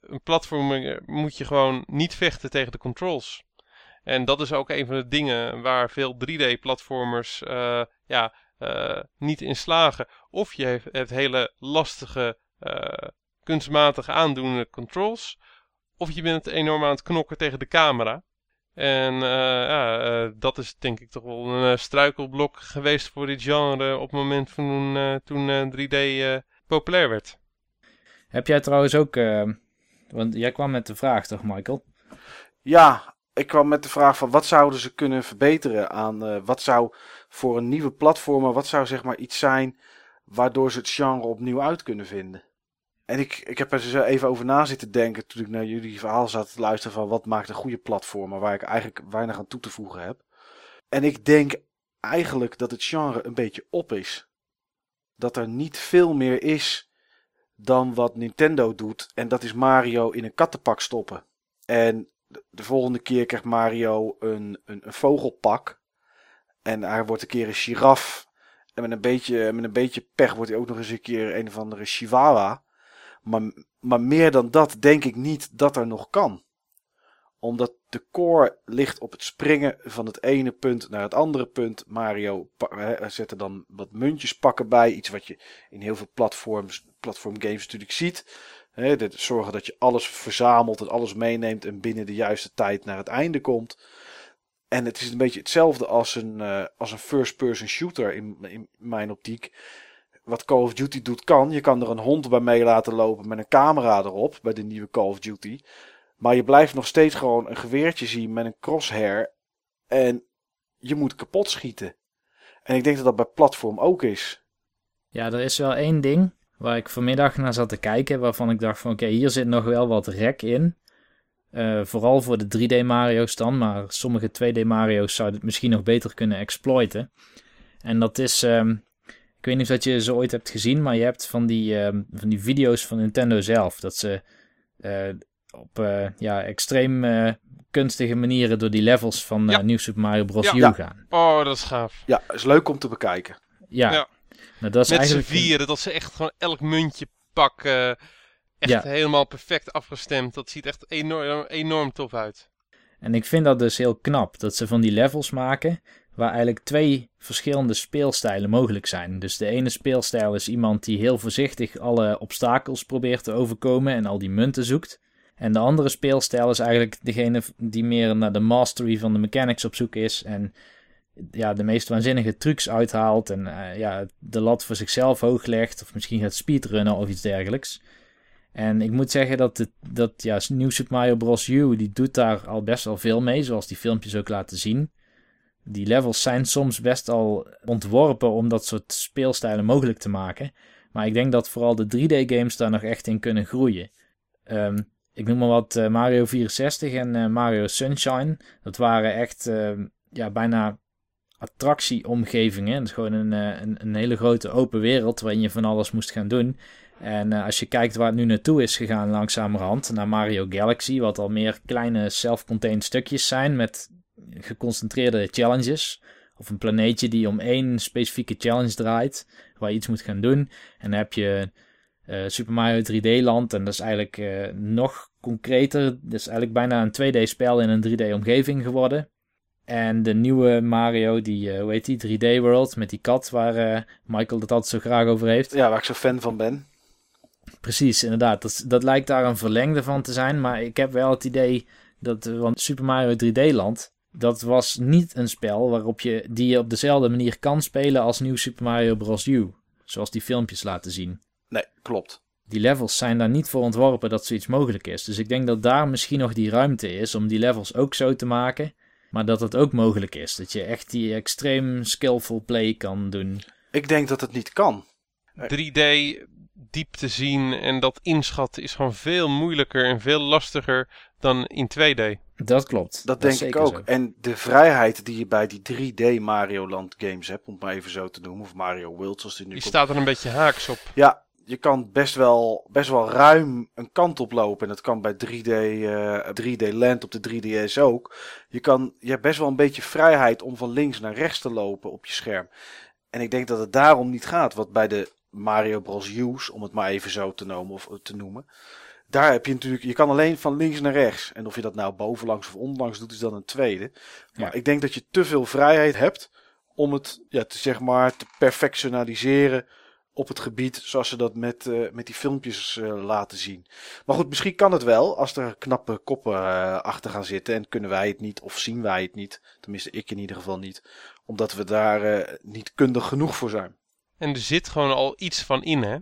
een platform moet je gewoon niet vechten tegen de controls. En dat is ook een van de dingen waar veel 3D-platformers uh, ja, uh, niet in slagen. Of je hebt hele lastige, kunstmatig aandoende controls. Of je bent enorm aan het knokken tegen de camera. En ja, dat is denk ik toch wel een struikelblok geweest voor dit genre op het moment van toen 3D populair werd. Heb jij trouwens ook want jij kwam met de vraag, toch, Michael? Ja, ik kwam met de vraag van wat zouden ze kunnen verbeteren aan uh, wat zou voor een nieuwe platformer, wat zou zeg maar iets zijn waardoor ze het genre opnieuw uit kunnen vinden. En ik, ik heb er dus even over na zitten denken toen ik naar jullie verhaal zat te luisteren van wat maakt een goede platformer waar ik eigenlijk weinig aan toe te voegen heb. En ik denk eigenlijk dat het genre een beetje op is. Dat er niet veel meer is dan wat Nintendo doet. En dat is Mario in een kattenpak stoppen. En de volgende keer krijgt Mario een, een, een vogelpak. En hij wordt een keer een giraf. En met een beetje, met een beetje pech wordt hij ook nog eens een keer een of andere chihuahua. Maar, maar meer dan dat denk ik niet dat er nog kan. Omdat de core ligt op het springen van het ene punt naar het andere punt. Mario zet er dan wat muntjes pakken bij. Iets wat je in heel veel platforms, platform games natuurlijk ziet. He, zorgen dat je alles verzamelt en alles meeneemt en binnen de juiste tijd naar het einde komt. En het is een beetje hetzelfde als een, uh, als een first-person shooter in, in mijn optiek. Wat Call of Duty doet kan. Je kan er een hond bij mee laten lopen met een camera erop bij de nieuwe Call of Duty. Maar je blijft nog steeds gewoon een geweertje zien met een crosshair. En je moet kapot schieten. En ik denk dat dat bij platform ook is. Ja, er is wel één ding waar ik vanmiddag naar zat te kijken. Waarvan ik dacht van oké, hier zit nog wel wat rek in. Uh, vooral voor de 3D Mario's dan. Maar sommige 2D Mario's zouden het misschien nog beter kunnen exploiten. En dat is... Um, ik weet niet of dat je ze ooit hebt gezien. Maar je hebt van die, um, van die video's van Nintendo zelf. Dat ze... Uh, op uh, ja, extreem uh, kunstige manieren door die levels van uh, ja. New Super Mario Bros. Ja. U ja. gaan. Oh, dat is gaaf. Ja, is leuk om te bekijken. Ja. ja. Nou, dat is Met eigenlijk... z'n vieren, dat ze echt gewoon elk muntje pakken. Echt helemaal perfect afgestemd. Dat ziet echt enorm, enorm tof uit. En ik vind dat dus heel knap, dat ze van die levels maken waar eigenlijk twee verschillende speelstijlen mogelijk zijn. Dus de ene speelstijl is iemand die heel voorzichtig alle obstakels probeert te overkomen en al die munten zoekt. En de andere speelstijl is eigenlijk degene die meer naar de mastery van de mechanics op zoek is. En ja, de meest waanzinnige trucs uithaalt. En uh, ja, de lat voor zichzelf hoog legt. Of misschien gaat speedrunnen of iets dergelijks. En ik moet zeggen dat, het, dat ja, New Super Mario Bros. U, die doet daar al best wel veel mee. Zoals die filmpjes ook laten zien. Die levels zijn soms best al ontworpen om dat soort speelstijlen mogelijk te maken. Maar ik denk dat vooral de 3D-games daar nog echt in kunnen groeien. Um, ik noem maar wat uh, Mario 64 en uh, Mario Sunshine. Dat waren echt uh, ja, bijna attractieomgevingen. Het is gewoon een, een, een, hele grote open wereld waarin je van alles moest gaan doen. En als je kijkt waar het nu naartoe is gegaan langzamerhand, naar Mario Galaxy, wat al meer kleine self-contained stukjes zijn met geconcentreerde challenges. Of een planeetje die om één specifieke challenge draait, waar je iets moet gaan doen. En dan heb je uh, Super Mario 3D Land en dat is eigenlijk uh, nog concreter. Dat is eigenlijk bijna een 2D-spel in een 3D-omgeving geworden. En de nieuwe Mario, die, uh, hoe heet die, 3D World, met die kat waar Michael het altijd zo graag over heeft. Ja, waar ik zo fan van ben. Precies, inderdaad. Dat, dat lijkt daar een verlengde van te zijn. Maar ik heb wel het idee dat, want Super Mario 3D Land, dat was niet een spel waarop je, die je op dezelfde manier kan spelen als nieuw Super Mario Bros. U. Zoals die filmpjes laten zien. Nee, klopt. Die levels zijn daar niet voor ontworpen dat zoiets mogelijk is. Dus ik denk dat daar misschien nog die ruimte is om die levels ook zo te maken. Maar dat het ook mogelijk is. Dat je echt die extreem skillful play kan doen. Ik denk dat het niet kan. 3D diep te zien en dat inschatten is gewoon veel moeilijker en veel lastiger dan in 2D. Dat klopt. Dat, denk ik ook. En de vrijheid die je bij die 3D Mario Land games hebt, om het maar even zo te noemen, of Mario World zoals die nu Die staat er een beetje haaks op. Ja, je kan best wel, best wel ruim een kant op lopen. En dat kan bij 3D, uh, 3D Land op de 3DS ook. Je, kan, je hebt best wel een beetje vrijheid om van links naar rechts te lopen op je scherm. En ik denk dat het daarom niet gaat. Wat bij de Mario Bros. U's, om het maar even zo te noemen. Of te noemen daar heb je natuurlijk, je kan alleen van links naar rechts. En of je dat nou bovenlangs of onderlangs doet, is dan een tweede. Maar ik denk dat je te veel vrijheid hebt om het, ja, te, zeg maar, te perfectionaliseren op het gebied zoals ze dat met, uh, met die filmpjes uh, laten zien. Maar goed, misschien kan het wel als er knappe koppen uh, achter gaan zitten en kunnen wij het niet of zien wij het niet. Tenminste, ik in ieder geval niet. Omdat we daar niet kundig genoeg voor zijn. En er zit gewoon al iets van in, hè?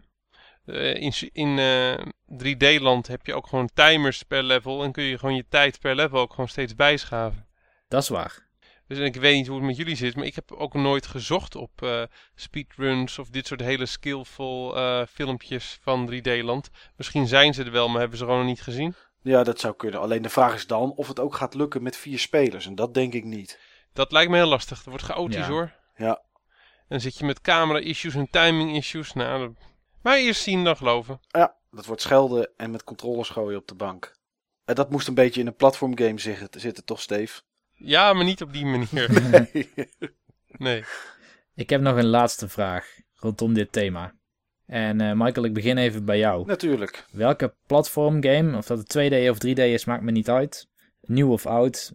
In in uh, 3D-land heb je ook gewoon timers per level. En kun je gewoon je tijd per level ook gewoon steeds bijschaven. Dat is waar. Dus ik weet niet hoe het met jullie zit, maar ik heb ook nooit gezocht op uh, speedruns of dit soort hele skillful uh, filmpjes van 3D-land. Misschien zijn ze er wel, maar hebben ze gewoon nog niet gezien. Ja, dat zou kunnen. Alleen de vraag is dan of het ook gaat lukken met vier spelers. En dat denk ik niet. Dat lijkt me heel lastig. Dat wordt chaotisch ja. hoor. Ja. Dan zit je met camera-issues en timing-issues. Nou, dat... maar eerst zien dan geloven. Ja, dat wordt schelden en met controllers gooien op de bank. En dat moest een beetje in een platformgame zitten, zitten toch, Steve? Ja, maar niet op die manier. Nee. nee. Ik heb nog een laatste vraag rondom dit thema. En uh, Michael, ik begin even bij jou. Natuurlijk. Welke platformgame, of dat het 2D of 3D is, maakt me niet uit. Nieuw of oud.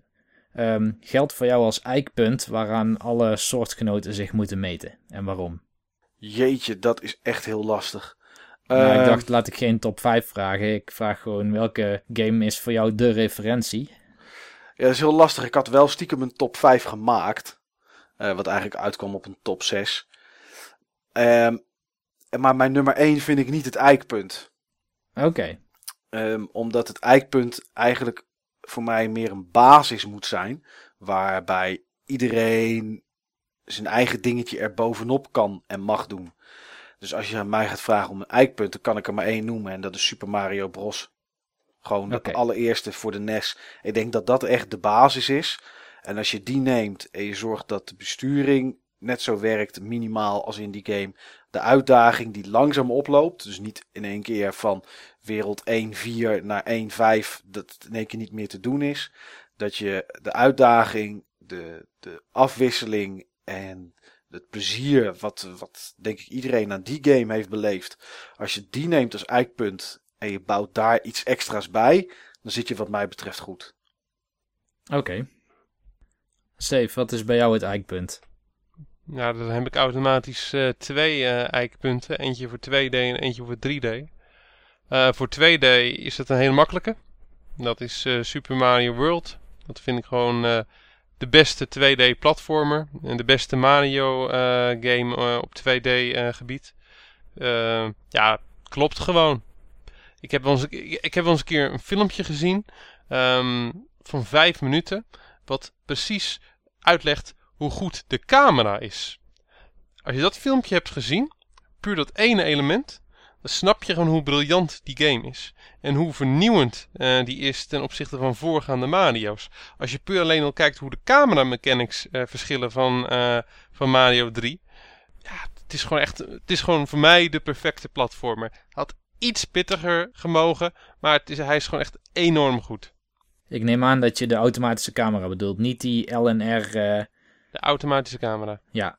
Um, geldt voor jou als eikpunt waaraan alle soortgenoten zich moeten meten. En waarom? Jeetje, dat is echt heel lastig. Nou, Ehm, ik dacht, laat ik geen top 5 vragen. Ik vraag gewoon welke game is voor jou de referentie. Ja, dat is heel lastig. Ik had wel stiekem een top 5 gemaakt. eh, wat eigenlijk uitkwam op een top 6. Ehm, maar mijn nummer 1 vind ik niet het eikpunt. Oké. Ehm, omdat het eikpunt eigenlijk voor mij meer een basis moet zijn. Waarbij iedereen zijn eigen dingetje er bovenop kan en mag doen. Dus als je aan mij gaat vragen om een eikpunt, dan kan ik er maar één noemen. En dat is Super Mario Bros. Gewoon de allereerste voor de NES. Ik denk dat dat echt de basis is. En als je die neemt en je zorgt dat de besturing net zo werkt, minimaal als in die game. De uitdaging die langzaam oploopt. Dus niet in één keer van wereld 1-4 naar 1-5. Dat in één keer niet meer te doen is. Dat je de uitdaging, de, de afwisseling en het plezier wat, wat denk ik iedereen aan die game heeft beleefd. Als je die neemt als eikpunt en je bouwt daar iets extra's bij, dan zit je wat mij betreft goed. Oké. Steve, wat is bij jou het eikpunt? Nou, dan heb ik automatisch eh, twee eh, eikpunten. Eentje voor 2D en eentje voor 3D. Eh, voor 2D is het een hele makkelijke. Dat is eh, Super Mario World. Dat vind ik gewoon eh, de beste 2D platformer. En de beste Mario eh, game eh, op 2D eh, gebied. Eh, ja, klopt gewoon. Ik heb, wel eens, ik, heb eens een keer een filmpje gezien ehm, van vijf minuten. Wat precies uitlegt hoe goed de camera is. Als je dat filmpje hebt gezien, puur dat ene element, dan snap je gewoon hoe briljant die game is. En hoe vernieuwend eh, die is ten opzichte van voorgaande Mario's. Als je puur alleen al kijkt hoe de camera mechanics eh, verschillen van, eh, van Mario 3. Ja, het is gewoon echt, het is gewoon voor mij de perfecte platformer. Had iets pittiger gemogen, maar het is, hij is gewoon echt enorm goed. Ik neem aan dat je de automatische camera bedoelt, niet die LNR. eh, De automatische camera. ja,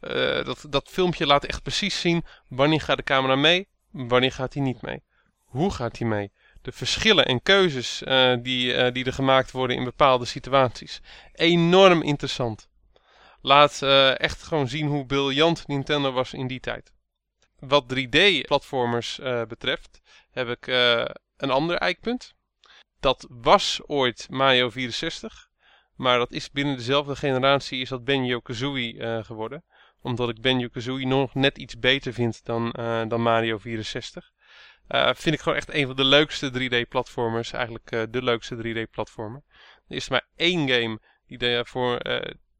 Eh, dat, dat filmpje laat echt precies zien wanneer gaat de camera mee, wanneer gaat hij niet mee. Hoe gaat hij mee? De verschillen en keuzes eh, die, die er gemaakt worden in bepaalde situaties. Enorm interessant. Laat echt gewoon zien hoe briljant Nintendo was in die tijd. Wat 3D-platformers eh, betreft heb ik eh, een ander eikpunt. Dat was ooit Mario 64. Maar dat is binnen dezelfde generatie is dat Banjo-Kazooie eh, geworden omdat ik Banjo-Kazooie nog net iets beter vind dan, dan Mario 64. Eh, vind ik gewoon echt een van de leukste 3D-platformers. Eigenlijk de leukste 3D-platformer. Er is maar één game die,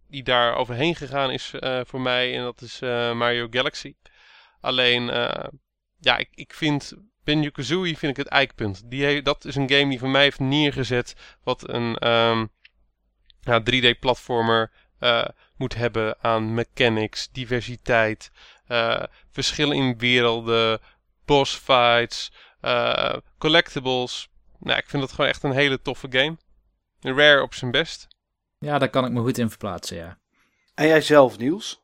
die daar overheen gegaan is voor mij. En dat is Mario Galaxy. Alleen, eh, ja, ik, ik vind Banjo-Kazooie vind ik het eikpunt. Die he- dat is een game die voor mij heeft neergezet wat een ehm, ja, 3D-platformer eh, moet hebben aan mechanics, diversiteit, eh, verschillen in werelden, boss fights, eh, collectibles. Nou, ik vind dat gewoon echt een hele toffe game. Rare op zijn best. ja, daar kan ik me goed in verplaatsen, ja. En jij zelf, Niels?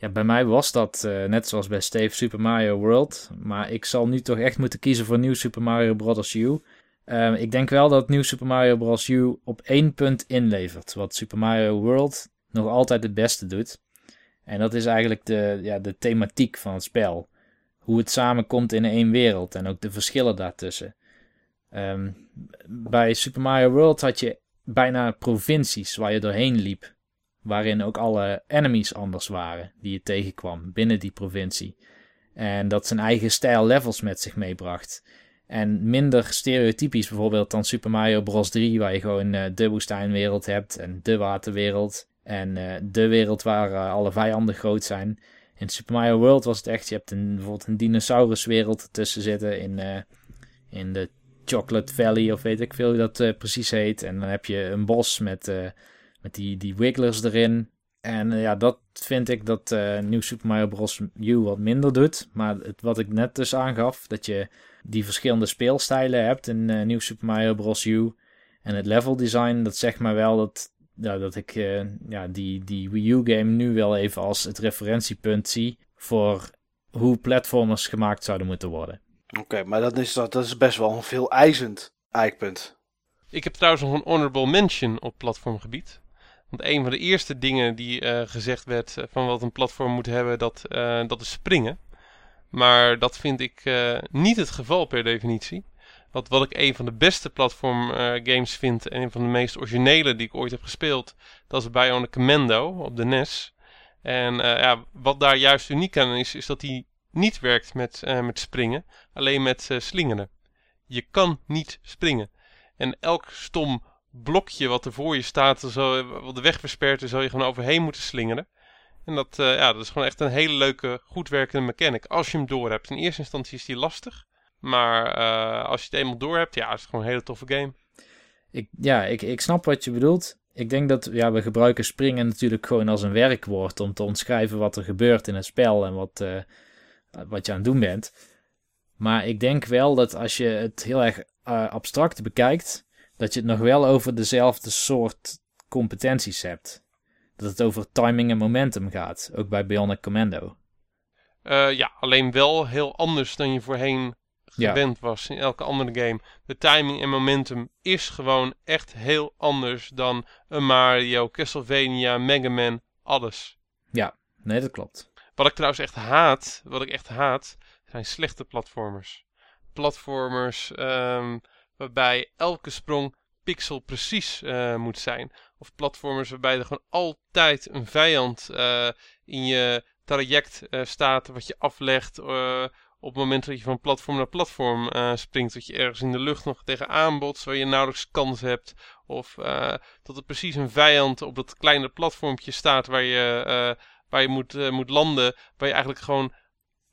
Ja, bij mij was dat eh, net zoals bij Steve Super Mario World. Maar ik zal nu toch echt moeten kiezen voor Nieuw Super Mario Bros. U. Ehm, ik denk wel dat Nieuw Super Mario Bros. U op één punt inlevert. Wat Super Mario World nog altijd het beste doet. En dat is eigenlijk de, ja, de thematiek van het spel. Hoe het samenkomt in één wereld en ook de verschillen daartussen. Ehm, bij Super Mario World had je bijna provincies waar je doorheen liep waarin ook alle enemies anders waren die je tegenkwam binnen die provincie. En dat zijn eigen stijl levels met zich meebracht. En minder stereotypisch bijvoorbeeld dan Super Mario Bros. 3, waar je gewoon eh, de woestijnwereld hebt en de waterwereld. En eh, de wereld waar eh, alle vijanden groot zijn. In Super Mario World was het echt, je hebt een, bijvoorbeeld een dinosauruswereld ertussen zitten in, in de Chocolate Valley of weet ik veel hoe dat precies heet. En dan heb je een bos met, met die, die wigglers erin. En eh, ja, dat vind ik dat eh Nieuw Super Mario Bros. U wat minder doet. Maar het, wat ik net dus aangaf, dat je die verschillende speelstijlen hebt in eh, Nieuw Super Mario Bros. U. En het level design, dat zegt maar wel dat, ja, dat ik eh, ja, die, die Wii U game nu wel even als het referentiepunt zie voor hoe platformers gemaakt zouden moeten worden. Oké, maar dat is, dat is best wel een veel eisend eikpunt. Ik heb trouwens nog een honorable mention op platformgebied. Want een van de eerste dingen die eh, gezegd werd eh, van wat een platform moet hebben, dat, eh, dat is springen. Maar dat vind ik niet het geval per definitie. Want wat ik een van de beste platform games vind en een van de meest originele die ik ooit heb gespeeld, dat is Bionic Commando op de NES. En ja, wat daar juist uniek aan is, is dat hij niet werkt met, met springen, alleen met slingeren. Je kan niet springen. En elk stom blokje wat er voor je staat, wat de weg verspert, daar zou je gewoon overheen moeten slingeren. En dat, eh, ja, dat is gewoon echt een hele leuke, goed werkende mechanic. Als je hem door hebt. In eerste instantie is die lastig. Maar eh, als je het eenmaal door hebt, ja, is het gewoon een hele toffe game. Ik, ja, ik, ik snap wat je bedoelt. Ik denk dat ja, we gebruiken springen natuurlijk gewoon als een werkwoord om te omschrijven wat er gebeurt in het spel en wat, eh, wat je aan het doen bent. Maar ik denk wel dat als je het heel erg abstract bekijkt, dat je het nog wel over dezelfde soort competenties hebt. Dat het over timing en momentum gaat, ook bij Bionic Commando. Eh, ja, alleen wel heel anders dan je voorheen Ja. gewend was in elke andere game. De timing en momentum is gewoon echt heel anders dan een Mario, Castlevania, Mega Man, alles. Nee, dat klopt. Wat ik trouwens echt haat, wat ik echt haat, zijn slechte platformers. Platformers ehm, waarbij elke sprong pixelprecies eh moet zijn. Of platformers waarbij er gewoon altijd een vijand eh, in je traject eh, staat wat je aflegt op het moment dat je van platform naar platform springt. Dat je ergens in de lucht nog tegenaan botst waar je nauwelijks kans hebt. Of dat er precies een vijand op dat kleine platformpje staat waar je, waar je moet, moet landen. Waar je eigenlijk gewoon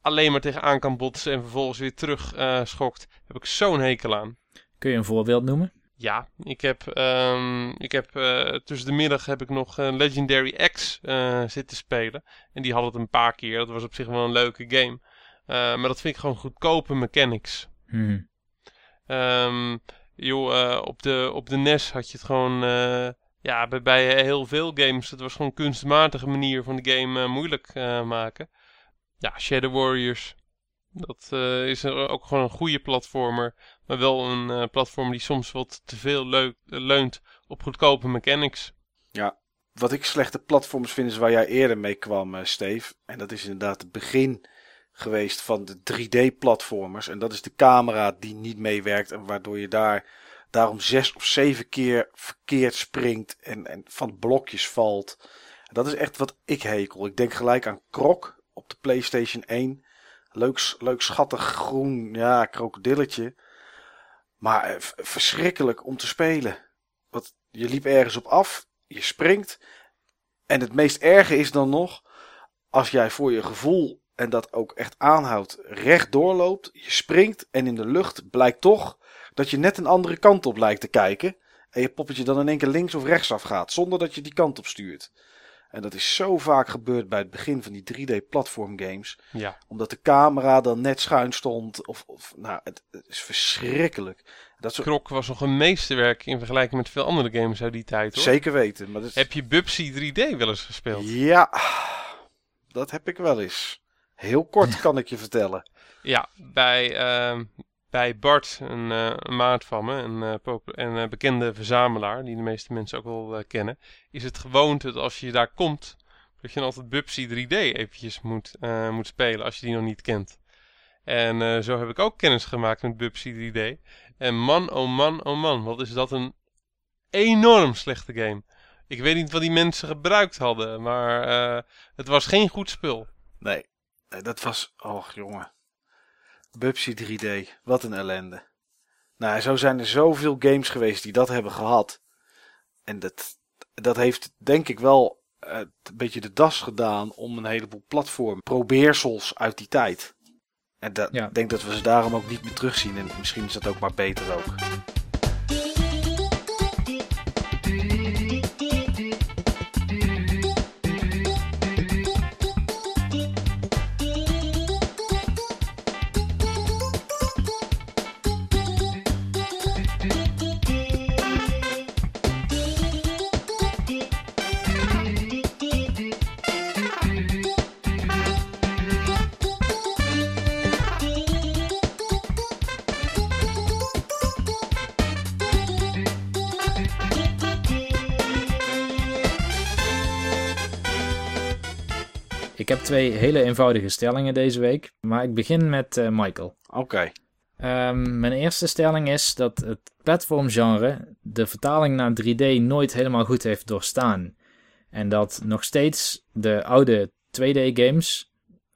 alleen maar tegenaan kan botsen en vervolgens weer terug schokt. Daar heb ik zo'n hekel aan. Kun je een voorbeeld noemen? Ja, ik heb, ehm, ik heb eh, tussen de middag heb ik nog uh, Legendary X uh, zitten spelen. En die had het een paar keer. Dat was op zich wel een leuke game. maar dat vind ik gewoon goedkope mechanics. Hmm. Um, joh, op, de, op de NES had je het gewoon... ja, bij, bij heel veel games. Het was gewoon een kunstmatige manier van de game moeilijk maken. Ja, Shadow Warriors. Dat is ook gewoon een goede platformer. Maar wel een uh, platform die soms wat te veel leunt op goedkope mechanics. Ja, wat ik slechte platforms vind is waar jij eerder mee kwam, uh, Steve. En dat is inderdaad het begin geweest van de 3D-platformers. En dat is de camera die niet meewerkt en waardoor je daar daarom zes of zeven keer verkeerd springt en, en van blokjes valt. Dat is echt wat ik hekel. Ik denk gelijk aan Krok op de PlayStation 1. Leuk, leuk schattig groen, ja, krokodilletje. Maar eh, verschrikkelijk om te spelen. Want je liep ergens op af, je springt. En het meest erge is dan nog, als jij voor je gevoel, en dat ook echt aanhoudt, recht doorloopt. Je springt en in de lucht blijkt toch dat je net een andere kant op lijkt te kijken. En je poppetje dan in één keer links of rechts afgaat, zonder dat je die kant op stuurt. En dat is zo vaak gebeurd bij het begin van die 3D-platform games. Ja. Omdat de camera dan net schuin stond. Of, of nou, het, is verschrikkelijk. Dat soort... Krok was nog een meesterwerk in vergelijking met veel andere games uit die tijd, hoor. Zeker weten. Maar Heb je Bubsy 3D wel eens gespeeld? Ja, dat heb ik wel eens. Heel kort kan ik je vertellen. Ja, bij, uh, bij Bart, een, uh, een maat van me, een, uh, een uh, bekende verzamelaar, die de meeste mensen ook wel kennen, is het gewoonte dat als je daar komt, dat je dan altijd Bubsy 3D eventjes moet, moet spelen als je die nog niet kent. En zo heb ik ook kennis gemaakt met Bubsy 3D. En man, oh man, oh man, wat is dat een enorm slechte game. Ik weet niet wat die mensen gebruikt hadden, maar het was geen goed spul. Nee, dat was, och jongen. Bubsy 3D, wat een ellende. Nou, zo zijn er zoveel games geweest die dat hebben gehad. En dat, dat heeft denk ik wel uh, een beetje de das gedaan om een heleboel platform probeersels uit die tijd. En ik ja. denk dat we ze daarom ook niet meer terugzien. En misschien is dat ook maar beter ook. Ik heb twee hele eenvoudige stellingen deze week, maar ik begin met uh, Michael. Oké. Um, mijn eerste stelling is dat het platformgenre de vertaling naar 3D nooit helemaal goed heeft doorstaan. En dat nog steeds de oude 2D-games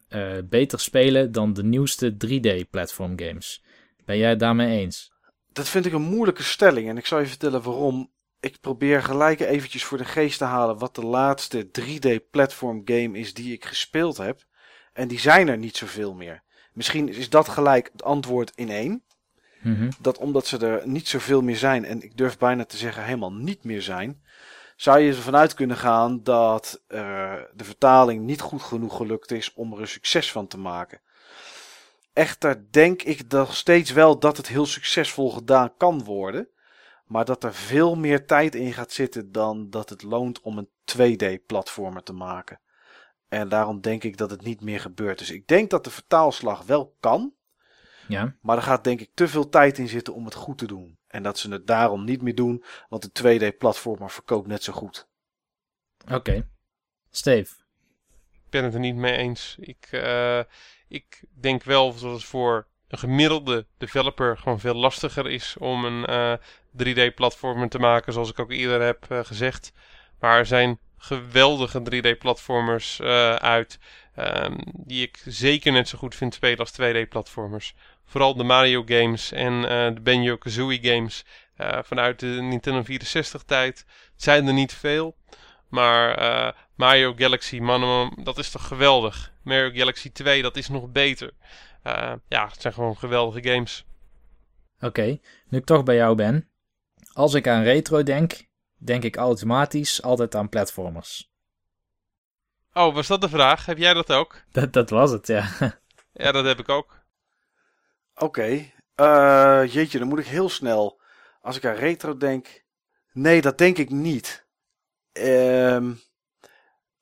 uh, beter spelen dan de nieuwste 3D-platform games. Ben jij het daarmee eens? Dat vind ik een moeilijke stelling en ik zal je vertellen waarom ik probeer gelijk eventjes voor de geest te halen wat de laatste 3D platform game is die ik gespeeld heb. En die zijn er niet zoveel meer. Misschien is dat gelijk het antwoord in één. Mhm. Dat omdat ze er niet zoveel meer zijn, en ik durf bijna te zeggen helemaal niet meer zijn, zou je ervan uit kunnen gaan dat uh, de vertaling niet goed genoeg gelukt is om er een succes van te maken. Echter denk ik nog steeds wel dat het heel succesvol gedaan kan worden. Maar dat er veel meer tijd in gaat zitten dan dat het loont om een 2D-platformer te maken. En daarom denk ik dat het niet meer gebeurt. Dus ik denk dat de vertaalslag wel kan. Ja. Maar er gaat denk ik te veel tijd in zitten om het goed te doen. En dat ze het daarom niet meer doen, want de 2D-platformer verkoopt net zo goed. Oké. Steve? Ik ben het er niet mee eens. Ik, uh, ik denk wel dat het voor een gemiddelde developer gewoon veel lastiger is om een uh, 3D-platformer te maken, zoals ik ook eerder heb uh, gezegd. Maar er zijn geweldige 3D-platformers uh, uit, um, die ik zeker net zo goed vind spelen als 2D-platformers. Vooral de Mario games en uh, de Banjo-Kazooie games vanuit de Nintendo 64-tijd. Het zijn er niet veel, maar Mario Galaxy, man, dat is toch geweldig. Mario Galaxy 2, dat is nog beter. ja, het zijn gewoon geweldige games. Oké, nu ik toch bij jou ben. Als ik aan retro denk, denk ik automatisch altijd aan platformers. Oh, was dat de vraag? Heb jij dat ook? Dat, dat was het, ja. Ja, dat heb ik ook. Oké. Eh, jeetje, dan moet ik heel snel. Als ik aan retro denk. Nee, dat denk ik niet. Ehm,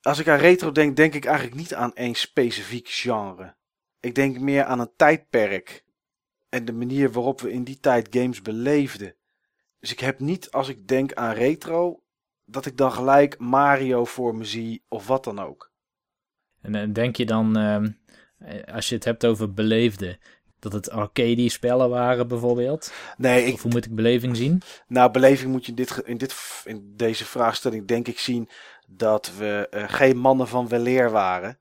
als ik aan retro denk, denk ik eigenlijk niet aan één specifiek genre. Ik denk meer aan een tijdperk. En de manier waarop we in die tijd games beleefden. Dus ik heb niet, als ik denk aan retro, dat ik dan gelijk Mario voor me zie of wat dan ook. En eh, denk je dan, ehm, eh, als je het hebt over beleefde, dat het arcade spellen waren bijvoorbeeld? Nee, ik, Of hoe moet ik beleving zien? Nou, beleving moet je in, dit, in, dit, in deze vraagstelling denk ik zien dat we eh, geen mannen van weleer waren.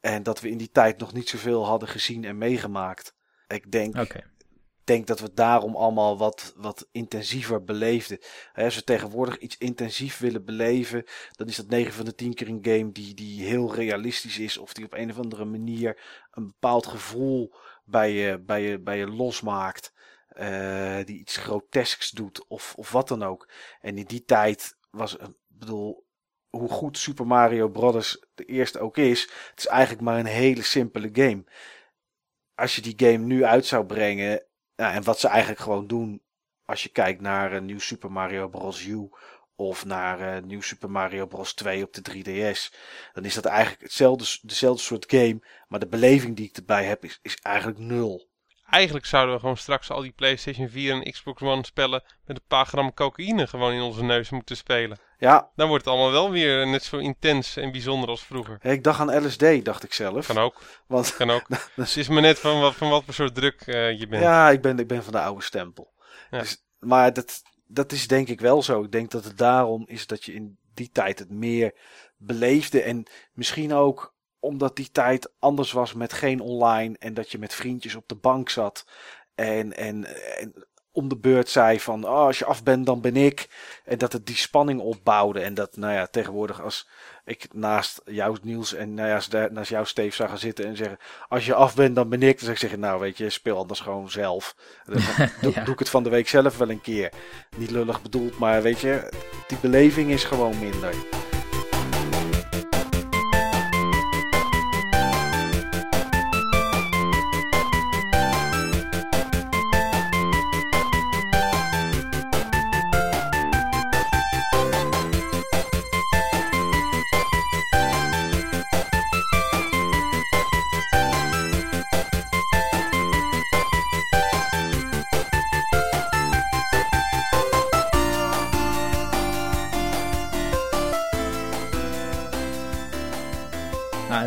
En dat we in die tijd nog niet zoveel hadden gezien en meegemaakt. Ik denk, Oké. Denk dat we daarom allemaal wat, wat intensiever beleefden. Als we tegenwoordig iets intensief willen beleven, dan is dat 9 van de 10 keer een game die, die heel realistisch is. Of die op een of andere manier een bepaald gevoel bij je, bij je, bij je losmaakt. eh, die iets grotesks doet of, of wat dan ook. En in die tijd was, ik bedoel, hoe goed Super Mario Bros. de eerste ook is, het is eigenlijk maar een hele simpele game. Als je die game nu uit zou brengen, nou, en wat ze eigenlijk gewoon doen, als je kijkt naar een nieuw Super Mario Bros. U of naar eh, nieuw Super Mario Bros. 2 op de 3DS, dan is dat eigenlijk hetzelfde, dezelfde soort game, maar de beleving die ik erbij heb is, is eigenlijk nul. Eigenlijk zouden we gewoon straks al die PlayStation 4 en Xbox One spellen met een paar gram cocaïne gewoon in onze neus moeten spelen. Ja, Dan wordt het allemaal wel weer net zo intens en bijzonder als vroeger. ik dacht aan LSD, dacht ik zelf. Kan ook, Want kan ook. Dus het is maar net van wat, van wat voor soort druk eh, je bent. Ja, ik ben, ik ben van de oude stempel. Ja. Dus, maar dat, dat is denk ik wel zo. Ik denk dat het daarom is dat je in die tijd het meer beleefde. En misschien ook omdat die tijd anders was met geen online. En dat je met vriendjes op de bank zat. En, en, en om de beurt zei van oh, als je af bent dan ben ik. En dat het die spanning opbouwde. En dat nou ja, tegenwoordig als ik naast jou Niels en nou ja, naast jou Steve zou gaan zitten en zeggen als je af bent dan ben ik. Dan zou ik zeggen nou weet je speel anders gewoon zelf. Dan doe, Ja. doe ik het van de week zelf wel een keer. Niet lullig bedoeld maar weet je die beleving is gewoon minder.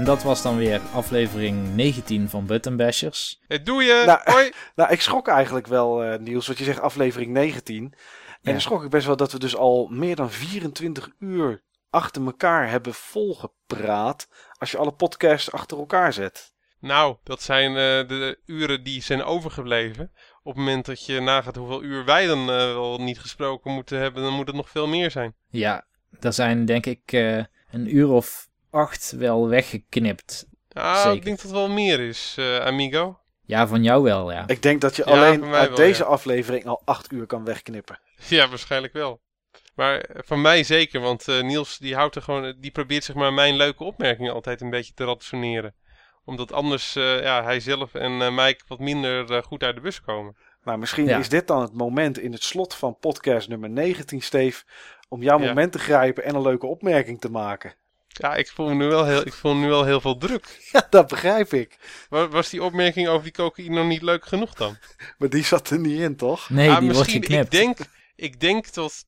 Dat was dan weer aflevering 19 van Button Bashers. Eh, doe je! Nou, Hoi! Nou, ik schrok eigenlijk wel, eh, Niels, wat je zegt, aflevering 19. En Ja. dan schrok ik best wel dat we dus al meer dan 24 uur achter elkaar hebben volgepraat. Als je alle podcasts achter elkaar zet. Nou, dat zijn eh, de uren die zijn overgebleven. Op het moment dat je nagaat hoeveel uur wij dan eh, wel niet gesproken moeten hebben, dan moet het nog veel meer zijn. Ja, er zijn denk ik eh, een uur of acht wel weggeknipt. Ah, Zeker. ik denk dat het wel meer is, eh, amigo. Ja, van jou wel, ja. Ik denk dat je Ja, alleen uit wel, deze ja. aflevering al 8 uur kan wegknippen. Ja, waarschijnlijk wel. Maar eh, van mij zeker, want eh, Niels die houdt er gewoon, die probeert zeg maar mijn leuke opmerkingen altijd een beetje te rationeren. Omdat anders eh, ja, hij zelf en eh Mike wat minder goed uit de bus komen. Nou, misschien Ja. is dit dan het moment in het slot van podcast nummer 19, Steve. Om jouw Ja. moment te grijpen en een leuke opmerking te maken. Ja, ik voel nu wel heel, ik voel nu wel heel veel druk. Ja, dat begrijp ik. Wa- Was die opmerking over die cocaïne nog niet leuk genoeg dan? Maar die zat er niet in, toch? Nee, Ah, die wordt misschien, geknipt. Ik denk, ik denk dat,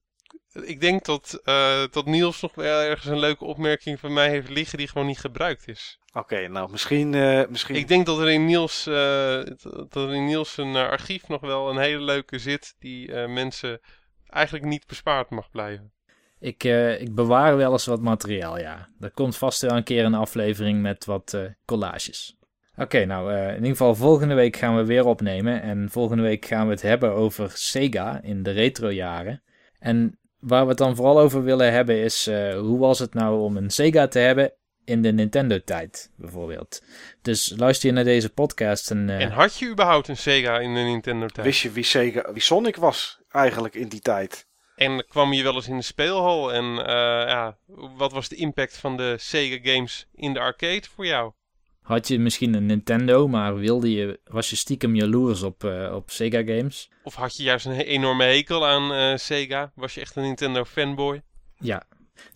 ik denk dat, eh, dat Niels nog wel ergens een leuke opmerking van mij heeft liggen die gewoon niet gebruikt is. Oké, nou misschien... eh, misschien... Ik denk dat er in Niels, eh, dat er in Niels een eh, archief nog wel een hele leuke zit die eh, mensen eigenlijk niet bespaard mag blijven. Ik, eh, ik bewaar wel eens wat materiaal, ja. Er komt vast wel een keer een aflevering met wat eh, collages. Oké, nou, eh, in ieder geval volgende week gaan we weer opnemen. En volgende week gaan we het hebben over Sega in de retrojaren. En waar we het dan vooral over willen hebben is... eh, hoe was het nou om een Sega te hebben in de Nintendo-tijd, bijvoorbeeld. Dus luister je naar deze podcast en... eh, En had je überhaupt een Sega in de Nintendo tijd? Wist je wie, Sega, wie Sonic was eigenlijk in die tijd? En kwam je wel eens in de speelhal en eh, ja, wat was de impact van de Sega games in de arcade voor jou? Had je misschien een Nintendo, maar wilde je, was je stiekem jaloers op, eh, op Sega games? Of had je juist een enorme hekel aan eh, Sega? Was je echt een Nintendo fanboy? Ja,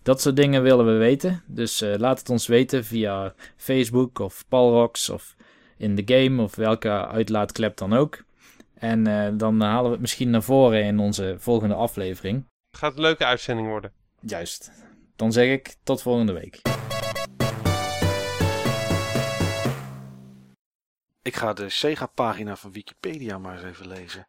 dat soort dingen willen we weten. Dus laat het ons weten via Facebook of Palrox of in de game of welke uitlaatklep dan ook. En eh, dan halen we het misschien naar voren in onze volgende aflevering. Het gaat een leuke uitzending worden. Juist. Dan zeg ik tot volgende week. Ik ga de Sega-pagina van Wikipedia maar eens even lezen.